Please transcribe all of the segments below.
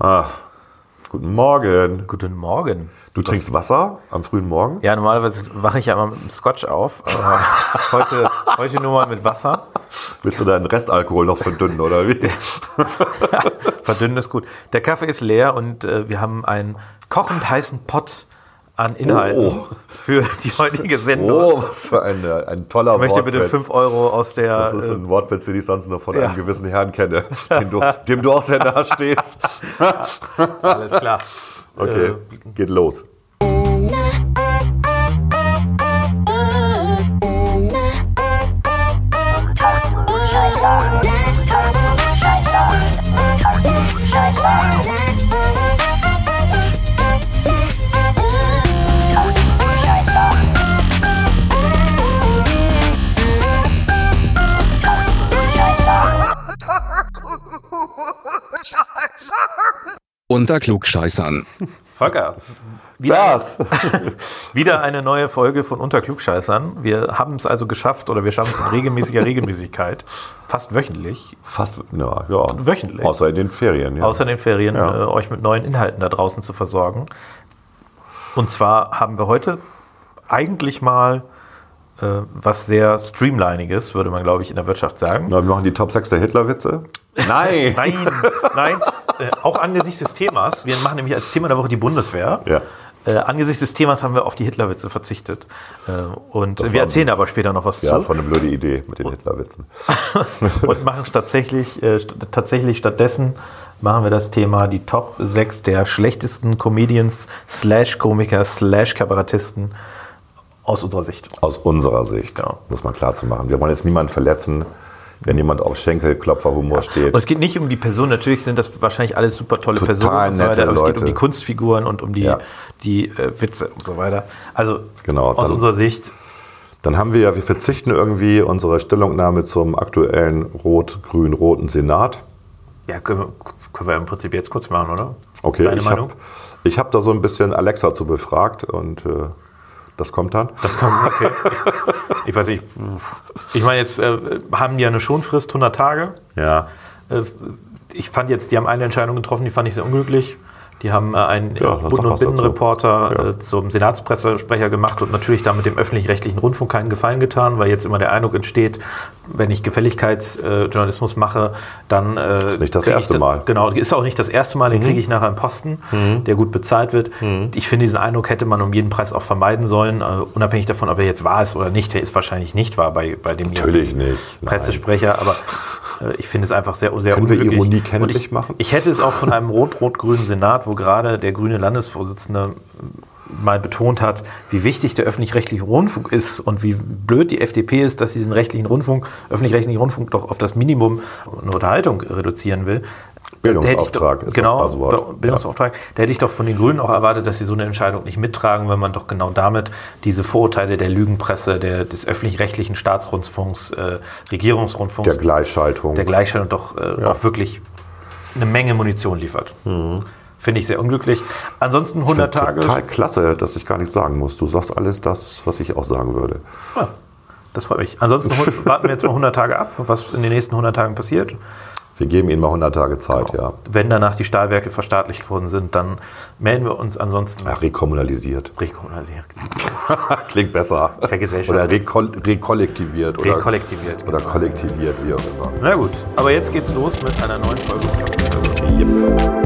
Ach, guten Morgen. Guten Morgen. Du trinkst Wasser am frühen Morgen? Ja, normalerweise wache ich ja immer mit dem Scotch auf, aber heute, heute nur mal mit Wasser. Willst du deinen Restalkohol noch verdünnen oder wie? Verdünnen ist gut. Der Kaffee ist leer und äh, wir haben einen kochend heißen Pott an Inhalten Oh. für die heutige Sendung. Oh, was für ein, ein toller ich möchte Wortwitz. bitte 5 Euro aus der. Das ist äh, ein Wortwitz, den ich sonst nur von Ja. einem gewissen Herrn kenne, dem du, dem du auch sehr nahe stehst. alles klar. Okay, Äh, geht los. Unter Klugscheißern. Volker. Wieder, wieder eine neue Folge von Unter Klugscheißern. Wir haben es also geschafft, oder wir schaffen es in regelmäßiger Regelmäßigkeit, fast wöchentlich, Fast, ja, ja. Wöchentlich. Außer in den Ferien, ja. außer den Ferien, Ja. äh, euch mit neuen Inhalten da draußen zu versorgen. Und zwar haben wir heute eigentlich mal was sehr Streamliniges, würde man, glaube ich, in der Wirtschaft sagen. Na, wir machen die Top 6 der Hitlerwitze. Nein! Nein, nein. Äh, auch angesichts des Themas, wir machen nämlich als Thema der Woche die Bundeswehr. Ja. Äh, angesichts des Themas haben wir auf die Hitlerwitze verzichtet. Äh, und Das wir erzählen aber später noch was Ja, das zu. war eine blöde Idee mit den Hitlerwitzen. und machen tatsächlich, äh, st tatsächlich stattdessen machen wir das Thema die Top 6 der schlechtesten Comedians slash Komiker slash Kabarettisten aus unserer Sicht. Aus unserer Sicht, Genau. muss man klar zu machen. Wir wollen jetzt niemanden verletzen, wenn jemand auf Schenkelklopferhumor steht. Und es geht nicht um die Person, natürlich sind das wahrscheinlich alles super tolle Total Personen und so weiter, aber es geht Leute. um die Kunstfiguren und um die, Ja. die äh, Witze und so weiter. Also Genau, aus dann- unserer Sicht, Dann haben wir ja, wir verzichten irgendwie unsere Stellungnahme zum aktuellen rot-grün-roten Senat. ja, können wir, können wir im Prinzip jetzt kurz machen, oder? Okay, Deine ich Meinung? habe ich hab da so ein bisschen Alexa zu befragt und äh, das kommt dann. Das kommt, okay. ich weiß nicht. Ich meine, jetzt äh, haben die ja eine Schonfrist, 100 Tage. Ja. Äh, ich fand jetzt, die haben eine Entscheidung getroffen, die fand ich sehr unglücklich. Die haben äh, einen Ja, Bund- und. Binnenreporter Ja. äh, zum Senatspressesprecher gemacht und natürlich damit dem öffentlich-rechtlichen Rundfunk keinen Gefallen getan, weil jetzt immer der Eindruck entsteht, wenn ich Gefälligkeitsjournalismus mache, dann. Äh, ist nicht das erste Mal. Mhm. Genau, ist auch nicht das erste Mal, den kriege ich nachher im Posten, der gut bezahlt wird. Mhm. Ich finde, diesen Eindruck hätte man um jeden Preis auch vermeiden sollen, äh, unabhängig davon, ob er jetzt wahr ist oder nicht. Der ist wahrscheinlich nicht wahr bei, bei dem Natürlich nicht. Nein. Pressesprecher, aber äh, ich finde es einfach sehr, sehr Können wir unglücklich. Ironie Und kenntlich ich, machen? Ich hätte es auch von einem rot-rot-grünen Senat, wo gerade der grüne Landesvorsitzende mal betont hat, wie wichtig der öffentlich-rechtliche Rundfunk ist und wie blöd die FDP ist, dass sie diesen rechtlichen Rundfunk, öffentlich-rechtlichen Rundfunk doch auf das Minimum eine Unterhaltung reduzieren will. Bildungsauftrag ich ist genau, das Buzzword. Bildungsauftrag. Da hätte ich doch von den Grünen auch erwartet, dass sie so eine Entscheidung nicht mittragen, wenn man doch genau damit diese Vorurteile der Lügenpresse, der, des öffentlich-rechtlichen Staatsrundfunks, äh, Regierungsrundfunks, Der Gleichschaltung. der Gleichstellung doch äh, Ja. auch wirklich eine Menge Munition liefert. Finde ich sehr unglücklich. Ansonsten 100 Tage. Total klasse, dass ich gar nichts sagen muss. Du sagst alles das, was ich auch sagen würde. Ja, das freut mich. Ansonsten warten wir jetzt mal 100 Tage ab, was in den nächsten 100 Tagen passiert. Wir geben Ihnen mal 100 Tage Zeit, Genau. ja. Wenn danach die Stahlwerke verstaatlicht worden sind, dann melden wir uns ansonsten. Ach, rekommunalisiert. Rekommunalisiert. Klingt besser. Vergesellschaftet. Oder rekol rekollektiviert. Oder, Rekollektiviert. oder kollektiviert, wie auch immer. Na gut, aber jetzt geht's los mit einer neuen Folge. Yep.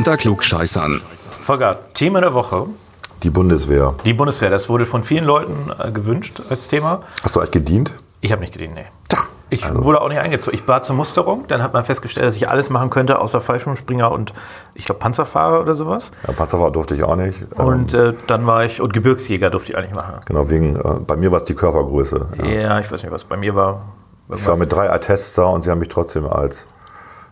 Unter Klugscheißern. Volker, Thema der Woche. Die Bundeswehr. Die Bundeswehr, das wurde von vielen Leuten äh, gewünscht als Thema. Hast du eigentlich gedient? Ich habe nicht gedient, nee. Tja, Ich also. wurde auch nicht eingezogen. Ich war zur Musterung, dann hat man festgestellt, dass ich alles machen könnte, außer Fallschirmspringer und ich glaube Panzerfahrer oder sowas. Ja, Panzerfahrer durfte ich auch nicht. Ähm, Und äh, dann war ich, und Gebirgsjäger durfte ich eigentlich machen. genau, wegen, äh, bei mir war es die Körpergröße. Ja. Ja, ich weiß nicht, was bei mir war. Ich war mit drei Attests da und sie haben mich trotzdem als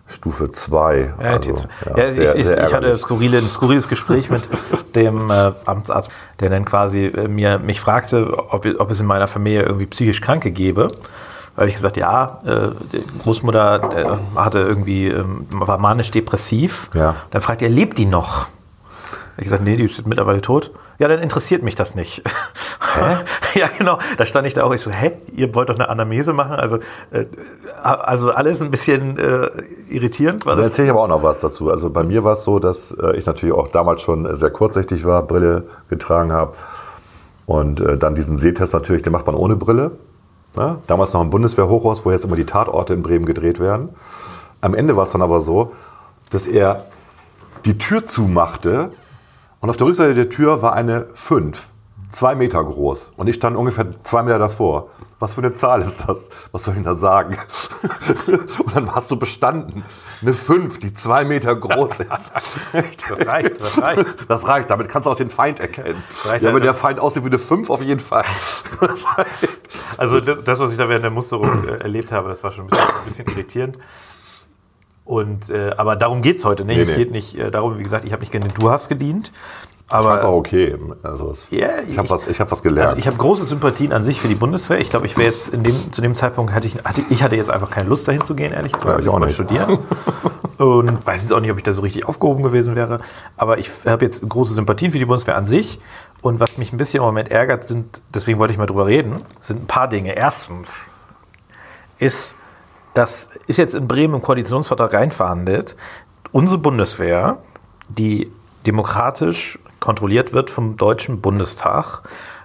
Stufe 2. Ja, also, ja, ja, sehr- ich, ich, sehr ich hatte skurrile, ein skurriles Gespräch mit dem äh, Amtsarzt, der dann quasi äh, mir, mich fragte, ob, ob es in meiner Familie irgendwie psychisch Kranke gäbe. Da habe ich gesagt, ja, äh, die Großmutter hatte irgendwie, ähm, war manisch-depressiv. Ja. Dann fragt er, lebt die noch? Ich gesagt, nee, die ist mittlerweile tot. Ja, dann interessiert mich das nicht. Hä? ja, genau. Da stand ich da auch. Ich so, hä? Ihr wollt doch eine Anamnese machen? Also, äh, also alles ein bisschen äh, irritierend war Da das. erzähle ich aber auch noch was dazu. Also bei mir war es so, dass äh, ich natürlich auch damals schon sehr kurzsichtig war, Brille getragen habe. Und äh, dann diesen Sehtest natürlich, den macht man ohne Brille. Ne? Damals noch im Bundeswehrhochhaus, wo jetzt immer die Tatorte in Bremen gedreht werden. Am Ende war es dann aber so, dass er die Tür zumachte und auf der Rückseite der Tür war eine 5, zwei Meter groß. Und ich stand ungefähr zwei Meter davor. Was für eine Zahl ist das? Was soll ich denn da sagen? und dann hast du bestanden. Eine 5, die zwei Meter groß ist. Das reicht, das reicht. Das reicht, damit kannst du auch den Feind erkennen. Ja, wenn halt der. Feind aussieht wie eine 5, auf jeden Fall. Das. Also das, was ich da während der Musterung äh, erlebt habe, das war schon ein bisschen, ein bisschen irritierend. Und, äh, aber darum geht es heute nicht. Nee, Es nee. geht nicht äh, darum, wie gesagt, ich habe nicht gedient, du hast gedient. Aber Ich fand's auch okay. Also, Ja, ich habe ich- was, ich hab was gelernt. Also ich habe große Sympathien an sich für die Bundeswehr. Ich glaube, ich wäre jetzt in dem, zu dem Zeitpunkt hatte ich, hatte, ich hatte jetzt einfach keine Lust dahin zu gehen, ehrlich gesagt. Ja, ich auch wollte nicht. studieren. Und weiß jetzt auch nicht, ob ich da so richtig aufgehoben gewesen wäre. Aber ich habe jetzt große Sympathien für die Bundeswehr an sich. Und was mich ein bisschen im Moment ärgert, sind, deswegen wollte ich mal drüber reden, sind ein paar Dinge. Erstens ist, das ist jetzt in Bremen im Koalitionsvertrag reinverhandelt. Unsere Bundeswehr, die demokratisch kontrolliert wird vom Deutschen Bundestag,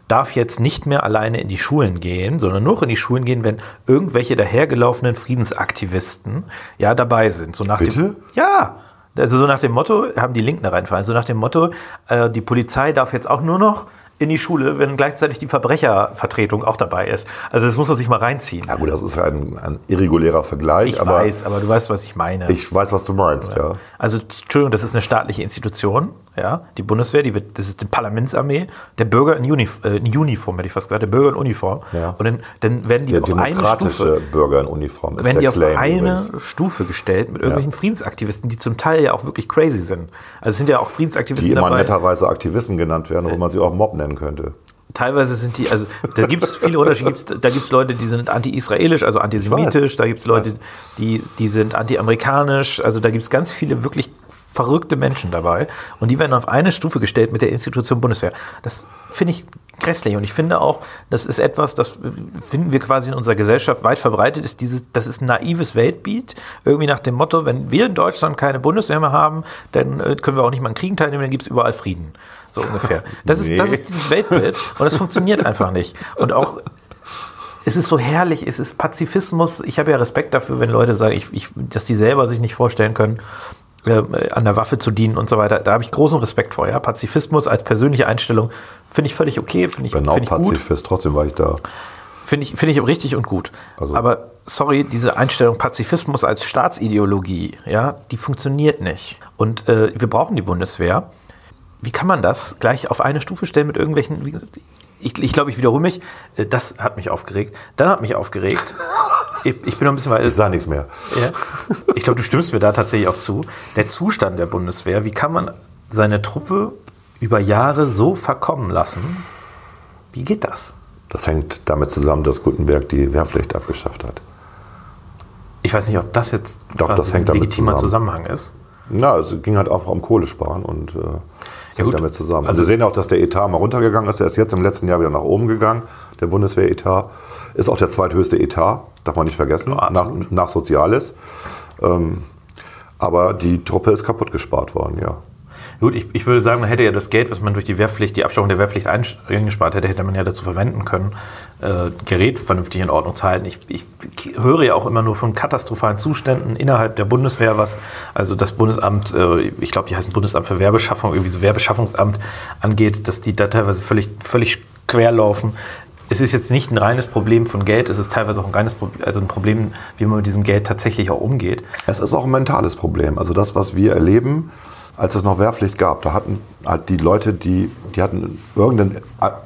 darf jetzt nicht mehr alleine in die Schulen gehen, sondern nur in die Schulen gehen, wenn irgendwelche dahergelaufenen Friedensaktivisten ja dabei sind. So nach Bitte? Dem, ja. Also so nach dem Motto, haben die Linken da reinfallen, so nach dem Motto, äh, die Polizei darf jetzt auch nur noch in die Schule, wenn gleichzeitig die Verbrechervertretung auch dabei ist. Also das muss man sich mal reinziehen. ja gut, das ist ein, ein irregulärer Vergleich, Ich aber weiß, aber du weißt, was ich meine. ich weiß, was du meinst. Ja. Also, Entschuldigung, das ist eine staatliche Institution, ja, die Bundeswehr, die wird, das ist die Parlamentsarmee, der Bürger in, Unif äh, in Uniform, hätte ich fast gesagt, der Bürger in Uniform. Ja. Und dann, dann werden die Der auf eine Stufe, Bürger in Uniform ist werden die auf Claim eine übrigens. Stufe gestellt mit irgendwelchen Friedensaktivisten, die zum Teil ja auch wirklich crazy sind. Also es sind ja auch Friedensaktivisten Die immer dabei. netterweise Aktivisten genannt werden, wo man sie auch Mob nennen könnte. Teilweise sind die, also da gibt es viele Unterschiede. Gibt's, da gibt es Leute, die sind anti-israelisch, also antisemitisch. Da gibt es Leute, die, die sind anti-amerikanisch. Also da gibt es ganz viele wirklich verrückte Menschen dabei. Und die werden auf eine Stufe gestellt mit der Institution Bundeswehr. Das finde ich grässlich. Und ich finde auch, das ist etwas, das finden wir quasi in unserer Gesellschaft weit verbreitet ist. Dieses, das ist ein naives Weltbild. Irgendwie nach dem Motto, wenn wir in Deutschland keine Bundeswehr mehr haben, dann äh, können wir auch nicht mal an Kriegen teilnehmen, dann gibt es überall Frieden. So ungefähr. Das ist, das Nee. ist dieses Weltbild und das funktioniert einfach nicht. Und auch es ist so herrlich, es ist Pazifismus. Ich habe ja Respekt dafür, wenn Leute sagen, ich, ich, dass die selber sich nicht vorstellen können, äh, an der Waffe zu dienen und so weiter. Da habe ich großen Respekt vor. Ja? Pazifismus als persönliche Einstellung finde ich völlig okay, finde ich, auch finde ich gut, Pazifist, trotzdem war ich da. finde ich, finde ich richtig und gut. Also- Aber sorry, diese Einstellung Pazifismus als Staatsideologie, ja, die funktioniert nicht. Und äh, wir brauchen die Bundeswehr. Wie kann man das gleich auf eine Stufe stellen mit irgendwelchen, wie gesagt, ich, ich glaube, ich wiederhole mich, äh, das hat mich aufgeregt. Dann hat mich aufgeregt. Ich, ich bin noch ein bisschen weiter. Ich sage nichts mehr. Ja. Ich glaube, du stimmst mir da tatsächlich auch zu. Der Zustand der Bundeswehr, wie kann man seine Truppe über Jahre so verkommen lassen? Wie geht das? Das hängt damit zusammen, dass Gutenberg die Wehrpflicht abgeschafft hat. Ich weiß nicht, ob das jetzt Doch, das hängt ein legitimer zusammen. Zusammenhang ist. Ja, es ging halt einfach um Kohlesparen und äh, es hängt damit zusammen. Also Also wir sehen auch, dass der Etat mal runtergegangen ist. Er ist jetzt im letzten Jahr wieder nach oben gegangen. Der Bundeswehretat ist auch der zweithöchste Etat, darf man nicht vergessen, Ja, nach, nach Soziales. Ähm, aber die Truppe ist kaputt gespart worden, ja. Gut, ich, ich würde sagen, man hätte ja das Geld, was man durch die Wehrpflicht, die Abschaffung der Wehrpflicht eingespart hätte, hätte man ja dazu verwenden können, äh, Gerät vernünftig in Ordnung zu halten. Ich, ich höre ja auch immer nur von katastrophalen Zuständen innerhalb der Bundeswehr, was also das Bundesamt, äh, ich glaube, die heißen Bundesamt für Werbeschaffung, irgendwie so Werbeschaffungsamt angeht, dass die da teilweise völlig, völlig quer laufen. Es ist jetzt nicht ein reines Problem von Geld, es ist teilweise auch ein reines Problem, also ein Problem, wie man mit diesem Geld tatsächlich auch umgeht. Es ist auch ein mentales Problem. Also das, was wir erleben, als es noch Wehrpflicht gab, da hatten halt die Leute, die, die hatten, irgendein,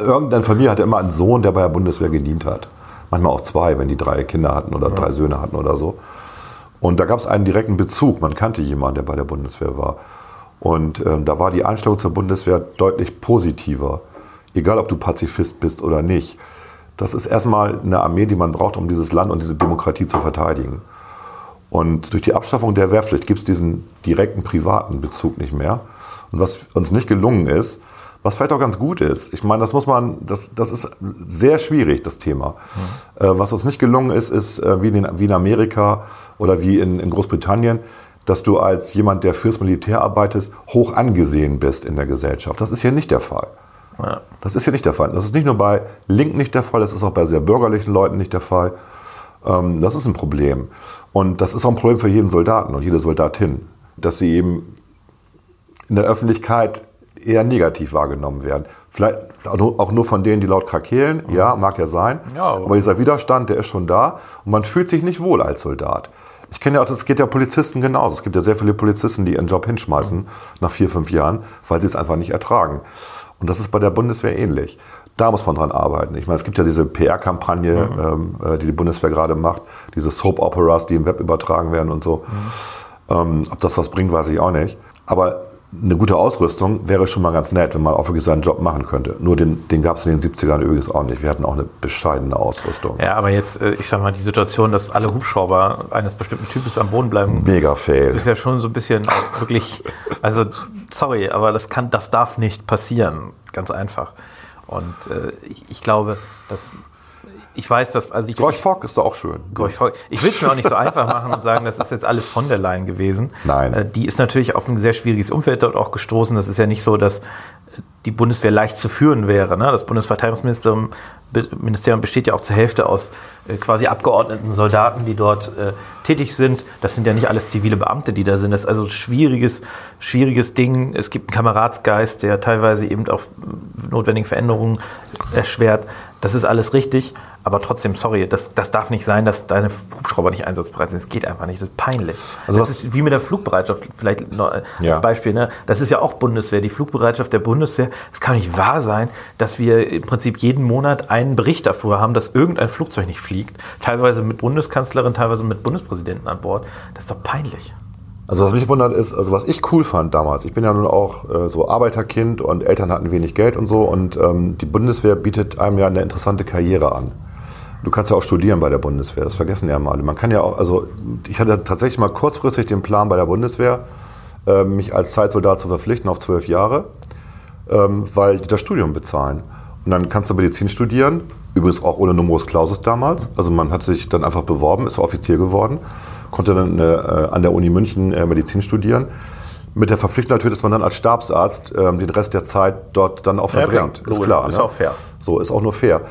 irgendeine Familie hatte immer einen Sohn, der bei der Bundeswehr gedient hat. Manchmal auch zwei, wenn die drei Kinder hatten oder drei Söhne hatten oder so. Und da gab es einen direkten Bezug. Man kannte jemanden, der bei der Bundeswehr war. Und ähm, da war die Einstellung zur Bundeswehr deutlich positiver. Egal, ob du Pazifist bist oder nicht. Das ist erstmal eine Armee, die man braucht, um dieses Land und diese Demokratie zu verteidigen. Und durch die Abschaffung der Wehrpflicht gibt es diesen direkten privaten Bezug nicht mehr. Und was uns nicht gelungen ist, was vielleicht auch ganz gut ist, ich meine, das muss man, das, das ist sehr schwierig, das Thema. Mhm. Äh, was uns nicht gelungen ist, ist äh, wie, in, wie in Amerika oder wie in, in Großbritannien, dass du als jemand, der fürs Militär arbeitet, hoch angesehen bist in der Gesellschaft. Das ist hier nicht der Fall. Ja. Das ist hier nicht der Fall. Das ist nicht nur bei Linken nicht der Fall, das ist auch bei sehr bürgerlichen Leuten nicht der Fall. Ähm, das ist ein Problem. Und das ist auch ein Problem für jeden Soldaten und jede Soldatin, dass sie eben in der Öffentlichkeit eher negativ wahrgenommen werden. Vielleicht auch nur von denen, die laut krakeelen. Ja, mag ja sein. Ja, aber dieser Widerstand, der ist schon da. Und man fühlt sich nicht wohl als Soldat. Ich kenne ja auch, das geht ja Polizisten genauso. Es gibt ja sehr viele Polizisten, die ihren Job hinschmeißen nach vier, fünf Jahren, weil sie es einfach nicht ertragen. Und das ist bei der Bundeswehr ähnlich. Da muss man dran arbeiten. Ich meine, es gibt ja diese PR-Kampagne, mhm. ähm, äh, die die Bundeswehr gerade macht, diese Soap-Operas, die im Web übertragen werden und so. Mhm. Ähm, ob das was bringt, weiß ich auch nicht. Aber eine gute Ausrüstung wäre schon mal ganz nett, wenn man auch wirklich seinen Job machen könnte. Nur den, den gab es in den 70ern übrigens auch nicht. Wir hatten auch eine bescheidene Ausrüstung. Ja, aber jetzt, äh, ich sag mal, die Situation, dass alle Hubschrauber eines bestimmten Types am Boden bleiben. Mega fail. Ist ja schon so ein bisschen wirklich, also sorry, aber das kann, das darf nicht passieren. Ganz einfach. Und äh, ich, ich glaube, dass ich weiß, dass. Also ich, Gorch Fock ist doch auch schön. Gorch Fock. Ich will es mir auch nicht so einfach machen und sagen, das ist jetzt alles von der Leyen gewesen. Nein. Äh, die ist natürlich auf ein sehr schwieriges Umfeld dort auch gestoßen. Das ist ja nicht so, dass die Bundeswehr leicht zu führen wäre. Ne? Das Bundesverteidigungsministerium Ministerium besteht ja auch zur Hälfte aus äh, quasi abgeordneten Soldaten, die dort äh, tätig sind. Das sind ja nicht alles zivile Beamte, die da sind. Das ist also ein schwieriges, schwieriges Ding. Es gibt einen Kameradsgeist, der teilweise eben auch notwendige Veränderungen erschwert. Das ist alles richtig, aber trotzdem, sorry, das, das darf nicht sein, dass deine Hubschrauber nicht einsatzbereit sind. Das geht einfach nicht, das ist peinlich. Also das ist wie mit der Flugbereitschaft, vielleicht noch als ja. Beispiel. Ne? Das ist ja auch Bundeswehr, die Flugbereitschaft der Bundeswehr. Es kann nicht wahr sein, dass wir im Prinzip jeden Monat einen Bericht davor haben, dass irgendein Flugzeug nicht fliegt. Teilweise mit Bundeskanzlerin, teilweise mit Bundespräsidenten an Bord. Das ist doch peinlich. Also was mich wundert ist, also was ich cool fand damals, ich bin ja nun auch äh, so Arbeiterkind und Eltern hatten wenig Geld und so und ähm, die Bundeswehr bietet einem ja eine interessante Karriere an. Du kannst ja auch studieren bei der Bundeswehr, das vergessen ja mal. Man kann ja auch, also ich hatte tatsächlich mal kurzfristig den Plan bei der Bundeswehr, äh, mich als Zeitsoldat zu verpflichten auf zwölf Jahre, weil die das Studium bezahlen. Und dann kannst du Medizin studieren, übrigens auch ohne Numerus Clausus damals. Also man hat sich dann einfach beworben, ist Offizier geworden, konnte dann äh, an der Uni München äh, Medizin studieren. Mit der Verpflichtung natürlich, dass man dann als Stabsarzt äh, den Rest der Zeit dort dann auch verbringt. Ja, ist klar. Ist ne? auch fair. So, ist auch nur fair.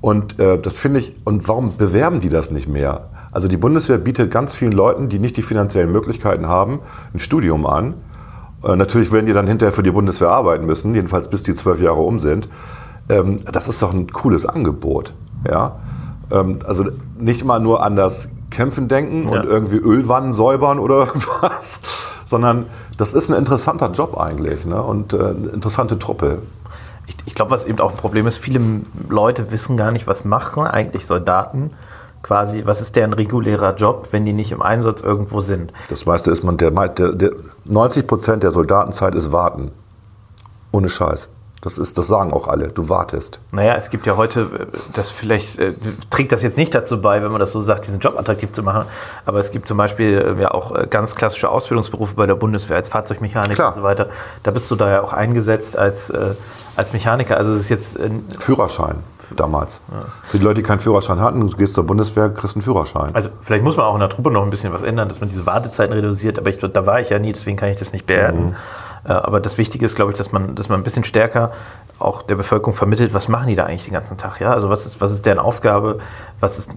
Und äh, das finde ich, und warum bewerben die das nicht mehr? Also die Bundeswehr bietet ganz vielen Leuten, die nicht die finanziellen Möglichkeiten haben, ein Studium an. Äh, natürlich werden die dann hinterher für die Bundeswehr arbeiten müssen, jedenfalls bis die zwölf Jahre um sind. Ähm, das ist doch ein cooles Angebot. Ja? Ähm, also nicht immer nur an das Kämpfen denken ja. und irgendwie Ölwannen säubern oder irgendwas, sondern das ist ein interessanter Job eigentlich ne? und äh, eine interessante Truppe. Ich, ich glaube, was eben auch ein Problem ist, viele Leute wissen gar nicht, was machen eigentlich Soldaten quasi, was ist deren regulärer Job, wenn die nicht im Einsatz irgendwo sind. Das meiste ist man, der, der, der 90 Prozent der Soldatenzeit ist warten. Ohne Scheiß. Das, ist, das sagen auch alle. Du wartest. Naja, es gibt ja heute, äh, das vielleicht äh, trägt das jetzt nicht dazu bei, wenn man das so sagt, diesen Job attraktiv zu machen. Aber es gibt zum Beispiel äh, ja auch äh, ganz klassische Ausbildungsberufe bei der Bundeswehr als Fahrzeugmechaniker Klar. und so weiter. Da bist du da ja auch eingesetzt als, äh, als Mechaniker. Also es ist jetzt äh, Führerschein damals. Ja. Für die Leute, die keinen Führerschein hatten, du gehst zur Bundeswehr, kriegst einen Führerschein. Also vielleicht muss man auch in der Truppe noch ein bisschen was ändern, dass man diese Wartezeiten reduziert. Aber ich, da war ich ja nie, deswegen kann ich das nicht bewerten. Mhm. Äh, aber das Wichtige ist, glaube ich, dass man, dass man ein bisschen stärker auch der Bevölkerung vermittelt, was machen die da eigentlich den ganzen Tag? Ja? Also was ist, was ist deren Aufgabe? Was ist,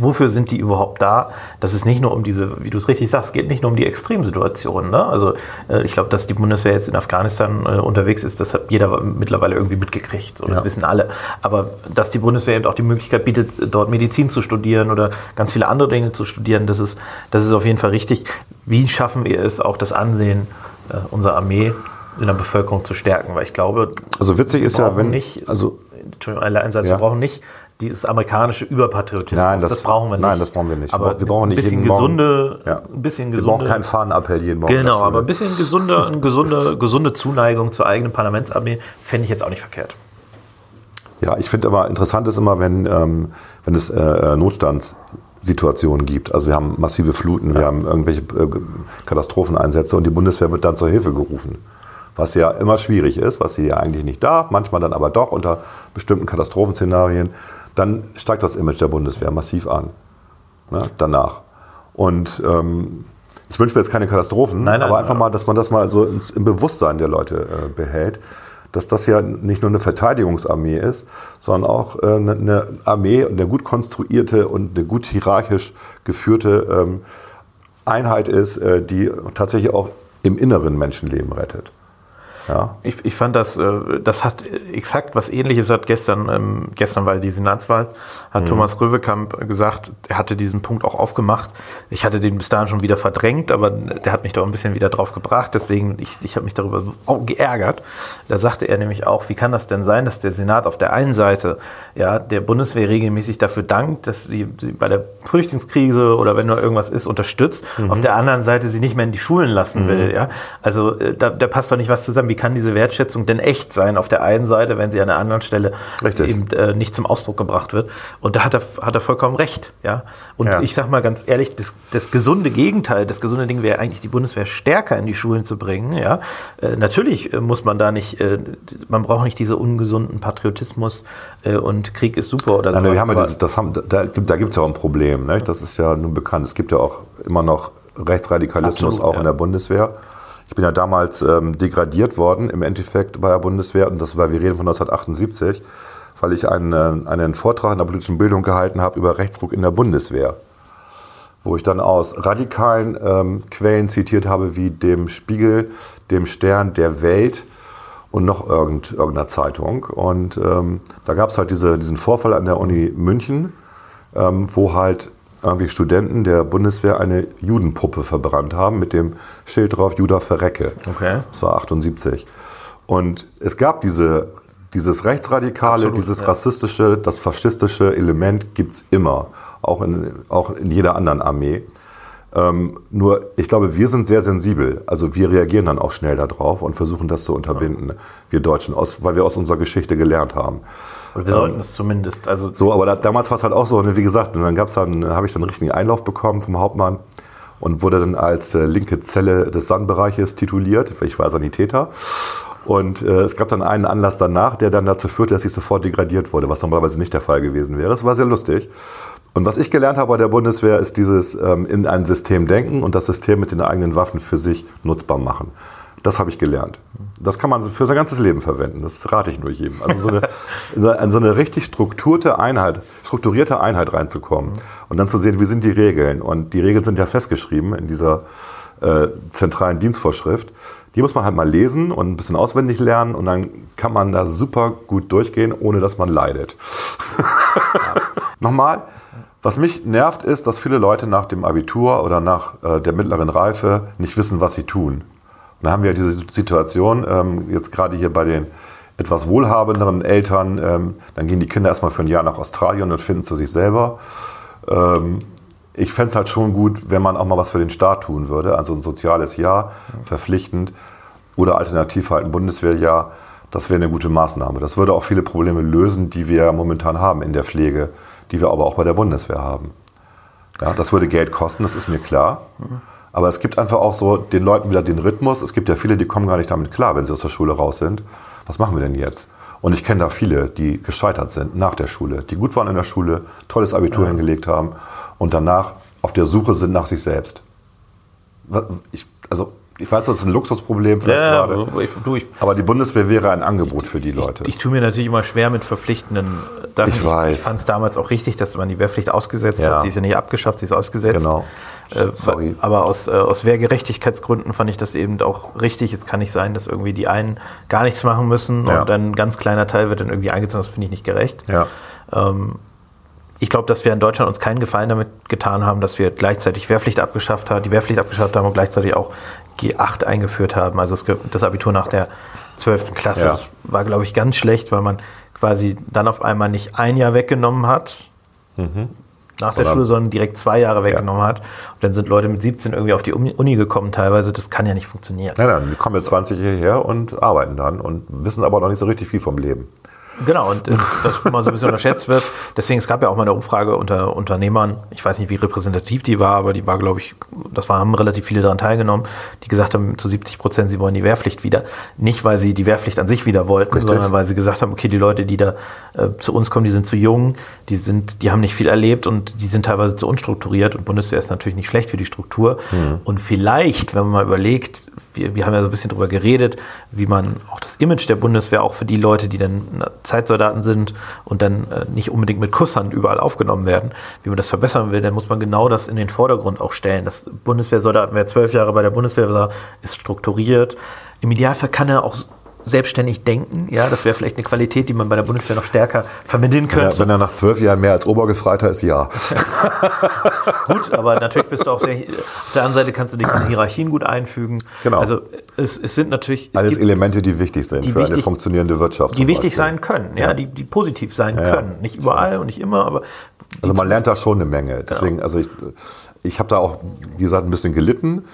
wofür sind die überhaupt da? Das ist nicht nur um diese, wie du es richtig sagst, geht nicht nur um die Extremsituationen. Ne? Also äh, ich glaube, dass die Bundeswehr jetzt in Afghanistan äh, unterwegs ist, das hat jeder mittlerweile irgendwie mitgekriegt und ja. das wissen alle. Aber dass die Bundeswehr eben auch die Möglichkeit bietet, dort Medizin zu studieren oder ganz viele andere Dinge zu studieren, das ist, das ist auf jeden Fall richtig. Wie schaffen wir es, auch das Ansehen äh, unserer Armee in der Bevölkerung zu stärken? Weil ich glaube, also witzig ist ja, wenn nicht, also Entschuldigung, ein Satz, ja. wir brauchen nicht dieses amerikanische Überpatriotismus. Nein, das, das, brauchen wir nicht. Nein, das brauchen wir nicht. Aber wir brauchen nicht ein bisschen gesunde, ja. ein bisschen gesunde. Wir brauchen keinen Fahnenappell jeden Morgen. Genau, aber ein bisschen gesunde, eine gesunde, gesunde Zuneigung zur eigenen Parlamentsarmee fände ich jetzt auch nicht verkehrt. Ja, ich finde aber interessant ist immer, wenn, ähm, wenn es äh, äh Notstandssituationen gibt. Also wir haben massive Fluten, ja. wir haben irgendwelche äh, Katastropheneinsätze und die Bundeswehr wird dann zur Hilfe gerufen was ja immer schwierig ist, was sie ja eigentlich nicht darf, manchmal dann aber doch unter bestimmten Katastrophenszenarien dann steigt das Image der Bundeswehr massiv an. Ne, danach. Und ähm, ich wünsche mir jetzt keine Katastrophen, nein, nein, aber einfach nein. mal, dass man das mal so ins, im Bewusstsein der Leute äh, behält, dass das ja nicht nur eine Verteidigungsarmee ist, sondern auch äh, eine, eine Armee und eine gut konstruierte und eine gut hierarchisch geführte ähm, Einheit ist, äh, die tatsächlich auch im Inneren Menschenleben rettet. Ja. Ich, ich fand das, äh, das hat exakt was ähnliches hat gestern, ähm, gestern war die Senatswahl, hat mhm. Thomas Röwekamp gesagt, er hatte diesen Punkt auch aufgemacht. Ich hatte den bis dahin schon wieder verdrängt, aber der hat mich doch ein bisschen wieder drauf gebracht, deswegen, ich, ich habe mich darüber geärgert. Da sagte er nämlich auch, wie kann das denn sein, dass der Senat auf der einen Seite ja, der Bundeswehr regelmäßig dafür dankt, dass sie, sie bei der Flüchtlingskrise oder wenn nur irgendwas ist, unterstützt, mhm. auf der anderen Seite sie nicht mehr in die Schulen lassen mhm. will. Ja? Also äh, da, da passt doch nicht was zusammen. Wie kann diese Wertschätzung denn echt sein auf der einen Seite, wenn sie an der anderen Stelle Richtig. eben äh, nicht zum Ausdruck gebracht wird. Und da hat er, hat er vollkommen recht. Ja? Und ja. ich sage mal ganz ehrlich, das, das gesunde Gegenteil, das gesunde Ding wäre eigentlich, die Bundeswehr stärker in die Schulen zu bringen. Ja? Äh, natürlich äh, muss man da nicht, äh, man braucht nicht diese ungesunden Patriotismus äh, und Krieg ist super oder so. Wir haben ja dieses, das haben, da, da gibt es ja auch ein Problem. Ne? Das ist ja nun bekannt. Es gibt ja auch immer noch Rechtsradikalismus Absolut, auch ja. in der Bundeswehr. Ich bin ja damals ähm, degradiert worden im Endeffekt bei der Bundeswehr und das war, wir reden von 1978, weil ich einen, äh, einen Vortrag in der politischen Bildung gehalten habe über Rechtsruck in der Bundeswehr, wo ich dann aus radikalen ähm, Quellen zitiert habe wie dem Spiegel, dem Stern, der Welt und noch irgend, irgendeiner Zeitung. Und ähm, da gab es halt diese, diesen Vorfall an der Uni München, ähm, wo halt irgendwie Studenten der Bundeswehr eine Judenpuppe verbrannt haben mit dem Schild drauf Juda verrecke. Okay. Das war 78. Und es gab diese, dieses Rechtsradikale, Absolut, dieses ja. rassistische, das faschistische Element gibt es immer, auch in, auch in jeder anderen Armee. Ähm, nur, ich glaube, wir sind sehr sensibel. Also wir reagieren dann auch schnell darauf und versuchen das zu unterbinden, ja. wir Deutschen, aus, weil wir aus unserer Geschichte gelernt haben. Oder wir sollten ähm, es zumindest. Also so, aber da, damals war es halt auch so, ne, wie gesagt, dann gab's dann, habe ich dann einen richtigen Einlauf bekommen vom Hauptmann und wurde dann als äh, linke Zelle des Sandbereiches tituliert. Ich war Sanitäter. Und äh, es gab dann einen Anlass danach, der dann dazu führte, dass ich sofort degradiert wurde, was normalerweise nicht der Fall gewesen wäre. Es war sehr lustig. Und was ich gelernt habe bei der Bundeswehr, ist dieses ähm, in ein System denken und das System mit den eigenen Waffen für sich nutzbar machen. Das habe ich gelernt. Das kann man für sein ganzes Leben verwenden. Das rate ich nur jedem. Also so eine, in so eine richtig strukturierte Einheit, strukturierte Einheit reinzukommen und dann zu sehen, wie sind die Regeln. Und die Regeln sind ja festgeschrieben in dieser äh, zentralen Dienstvorschrift. Die muss man halt mal lesen und ein bisschen auswendig lernen und dann kann man da super gut durchgehen, ohne dass man leidet. Nochmal, was mich nervt, ist, dass viele Leute nach dem Abitur oder nach äh, der mittleren Reife nicht wissen, was sie tun. Und da haben wir diese Situation, ähm, jetzt gerade hier bei den etwas wohlhabenderen Eltern, ähm, dann gehen die Kinder erstmal für ein Jahr nach Australien und finden zu sich selber. Ähm, ich fände es halt schon gut, wenn man auch mal was für den Staat tun würde, also ein soziales Jahr, verpflichtend, oder alternativ halt ein Bundeswehrjahr. Das wäre eine gute Maßnahme. Das würde auch viele Probleme lösen, die wir momentan haben in der Pflege, die wir aber auch bei der Bundeswehr haben. Ja, das würde Geld kosten, das ist mir klar. Aber es gibt einfach auch so den Leuten wieder den Rhythmus. Es gibt ja viele, die kommen gar nicht damit klar, wenn sie aus der Schule raus sind. Was machen wir denn jetzt? Und ich kenne da viele, die gescheitert sind nach der Schule, die gut waren in der Schule, tolles Abitur ja. hingelegt haben und danach auf der Suche sind nach sich selbst. Ich, also Ich weiß, das ist ein Luxusproblem vielleicht Ja, gerade. aber ich, du, ich, Aber die Bundeswehr wäre ein Angebot für die Leute. ich tue mir natürlich immer schwer mit verpflichtenden Sachen. Ich weiß. Ich fand es damals auch richtig, dass man die Wehrpflicht ausgesetzt Ja. hat. Sie ist ja nicht abgeschafft, sie ist ausgesetzt. Genau. Äh, Sorry. Aber aus, äh, aus Wehrgerechtigkeitsgründen fand ich das eben auch richtig. Es kann nicht sein, dass irgendwie die einen gar nichts machen müssen Ja. und dann ein ganz kleiner Teil wird dann irgendwie eingezogen. Das finde ich nicht gerecht. ja. Ich glaube, dass wir in Deutschland uns keinen Gefallen damit getan haben, dass wir gleichzeitig Wehrpflicht abgeschafft haben, die Wehrpflicht abgeschafft haben und gleichzeitig auch G8 eingeführt haben. Also das Abitur nach der 12. Klasse. Ja. Das war, glaube ich, ganz schlecht, weil man quasi dann auf einmal nicht ein Jahr weggenommen hat nach der Sondern- Schule, sondern direkt zwei Jahre weggenommen hat. Und dann sind Leute mit 17 irgendwie auf die Uni gekommen teilweise. Das kann ja nicht funktionieren. Ja, dann die kommen jetzt 20 hierher und arbeiten dann und wissen aber noch nicht so richtig viel vom Leben. Genau, und äh, das mal so ein bisschen unterschätzt wird. Deswegen, es gab ja auch mal eine Umfrage unter Unternehmern, ich weiß nicht, wie repräsentativ die war, aber die war, glaube ich, das war, haben relativ viele daran teilgenommen, die gesagt haben, zu 70 Prozent, sie wollen die Wehrpflicht wieder. Nicht, weil sie die Wehrpflicht an sich wieder wollten, Richtig. sondern weil sie gesagt haben, okay, die Leute, die da äh, zu uns kommen, die sind zu jung, die sind, die haben nicht viel erlebt und die sind teilweise zu unstrukturiert und Bundeswehr ist natürlich nicht schlecht für die Struktur. Und vielleicht, wenn man mal überlegt, wir, wir haben ja so ein bisschen drüber geredet, wie man auch das Image der Bundeswehr auch für die Leute, die dann Zeitsoldaten sind und dann äh, nicht unbedingt mit Kusshand überall aufgenommen werden, wie man das verbessern will, dann muss man genau das in den Vordergrund auch stellen. Das Bundeswehrsoldaten, wer zwölf Jahre bei der Bundeswehr war, ist strukturiert. Im Idealfall kann er auch selbstständig denken. Ja, das wäre vielleicht eine Qualität, die man bei der Bundeswehr noch stärker vermitteln Ja, könnte. wenn er nach zwölf Jahren mehr als Obergefreiter ist, ja. Gut, aber natürlich bist du auch sehr. Auf der anderen Seite kannst du dich in Hierarchien gut einfügen. Genau. Also es, es sind natürlich es Alles Elemente, die wichtig sind die für eine wichtig- funktionierende Wirtschaft. die wichtig Beispiel. sein können, ja, Die, die positiv sein ja. können. Nicht überall und nicht immer, aber Also man lernt da schon eine Menge. Deswegen, also ich, ich habe da auch, wie gesagt, ein bisschen gelitten,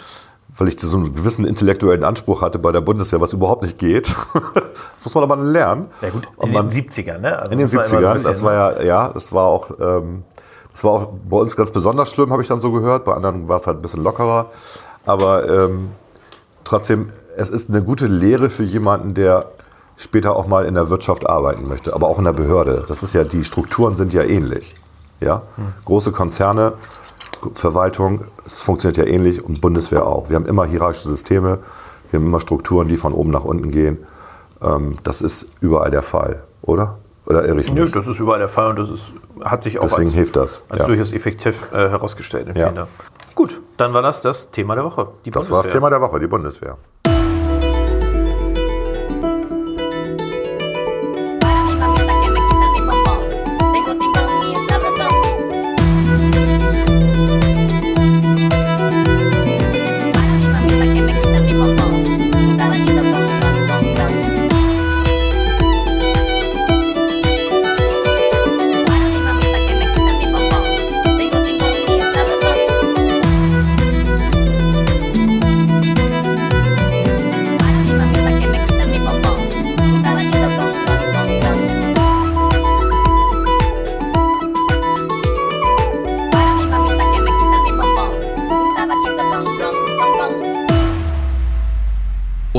weil ich so einen gewissen intellektuellen Anspruch hatte bei der Bundeswehr, was überhaupt nicht geht. das muss man aber lernen. ja gut, in man, den 70ern, ne? Also in den muss man immer so ein 70ern, bisschen, das war ja, ja, das war auch, ähm, das war auch bei uns ganz besonders schlimm, habe ich dann so gehört. Bei anderen war es halt ein bisschen lockerer. Aber ähm, trotzdem, es ist eine gute Lehre für jemanden, der später auch mal in der Wirtschaft arbeiten möchte, aber auch in der Behörde. Das ist ja, die Strukturen sind ja ähnlich. Ja? Große Konzerne, Verwaltung, es funktioniert ja ähnlich und Bundeswehr auch. Wir haben immer hierarchische Systeme, wir haben immer Strukturen, die von oben nach unten gehen. Ähm, das ist überall der Fall, oder? Oder irre ich Nö, mich? das ist überall der Fall und das ist, hat sich auch Deswegen als, hilft das, als ja. durchaus effektiv äh, herausgestellt Ja. Gut, dann war das das Thema der Woche. Die Das war das Thema der Woche, die Bundeswehr.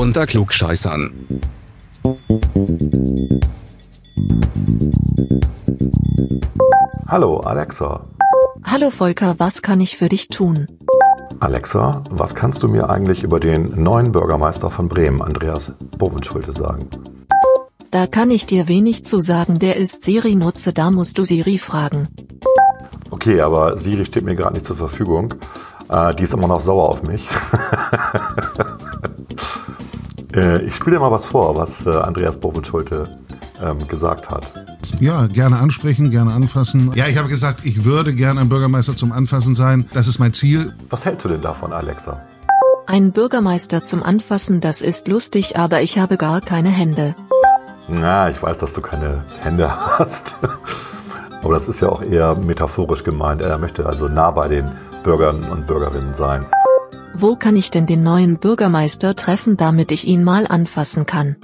Unter Klugscheißern. Hallo Alexa. Hallo Volker, was kann ich für dich tun? Alexa, was kannst du mir eigentlich über den neuen Bürgermeister von Bremen, Andreas Bovenschulte, sagen? Da kann ich dir wenig zu sagen, der ist Siri-Nutze, da musst du Siri fragen. Okay, aber Siri steht mir gerade nicht zur Verfügung. Äh, die ist immer noch sauer auf mich. äh, ich spiele dir mal was vor, was äh, Andreas Bovenschulte ähm, gesagt hat. Ja, gerne ansprechen, gerne anfassen. Ja, ich habe gesagt, ich würde gerne ein Bürgermeister zum Anfassen sein. Das ist mein Ziel. Was hältst du denn davon, Alexa? Ein Bürgermeister zum Anfassen, das ist lustig, aber ich habe gar keine Hände. Na, ich weiß, dass du keine Hände hast. Aber das ist ja auch eher metaphorisch gemeint. Er möchte also nah bei den Bürgern und Bürgerinnen sein. Wo kann ich denn den neuen Bürgermeister treffen, damit ich ihn mal anfassen kann?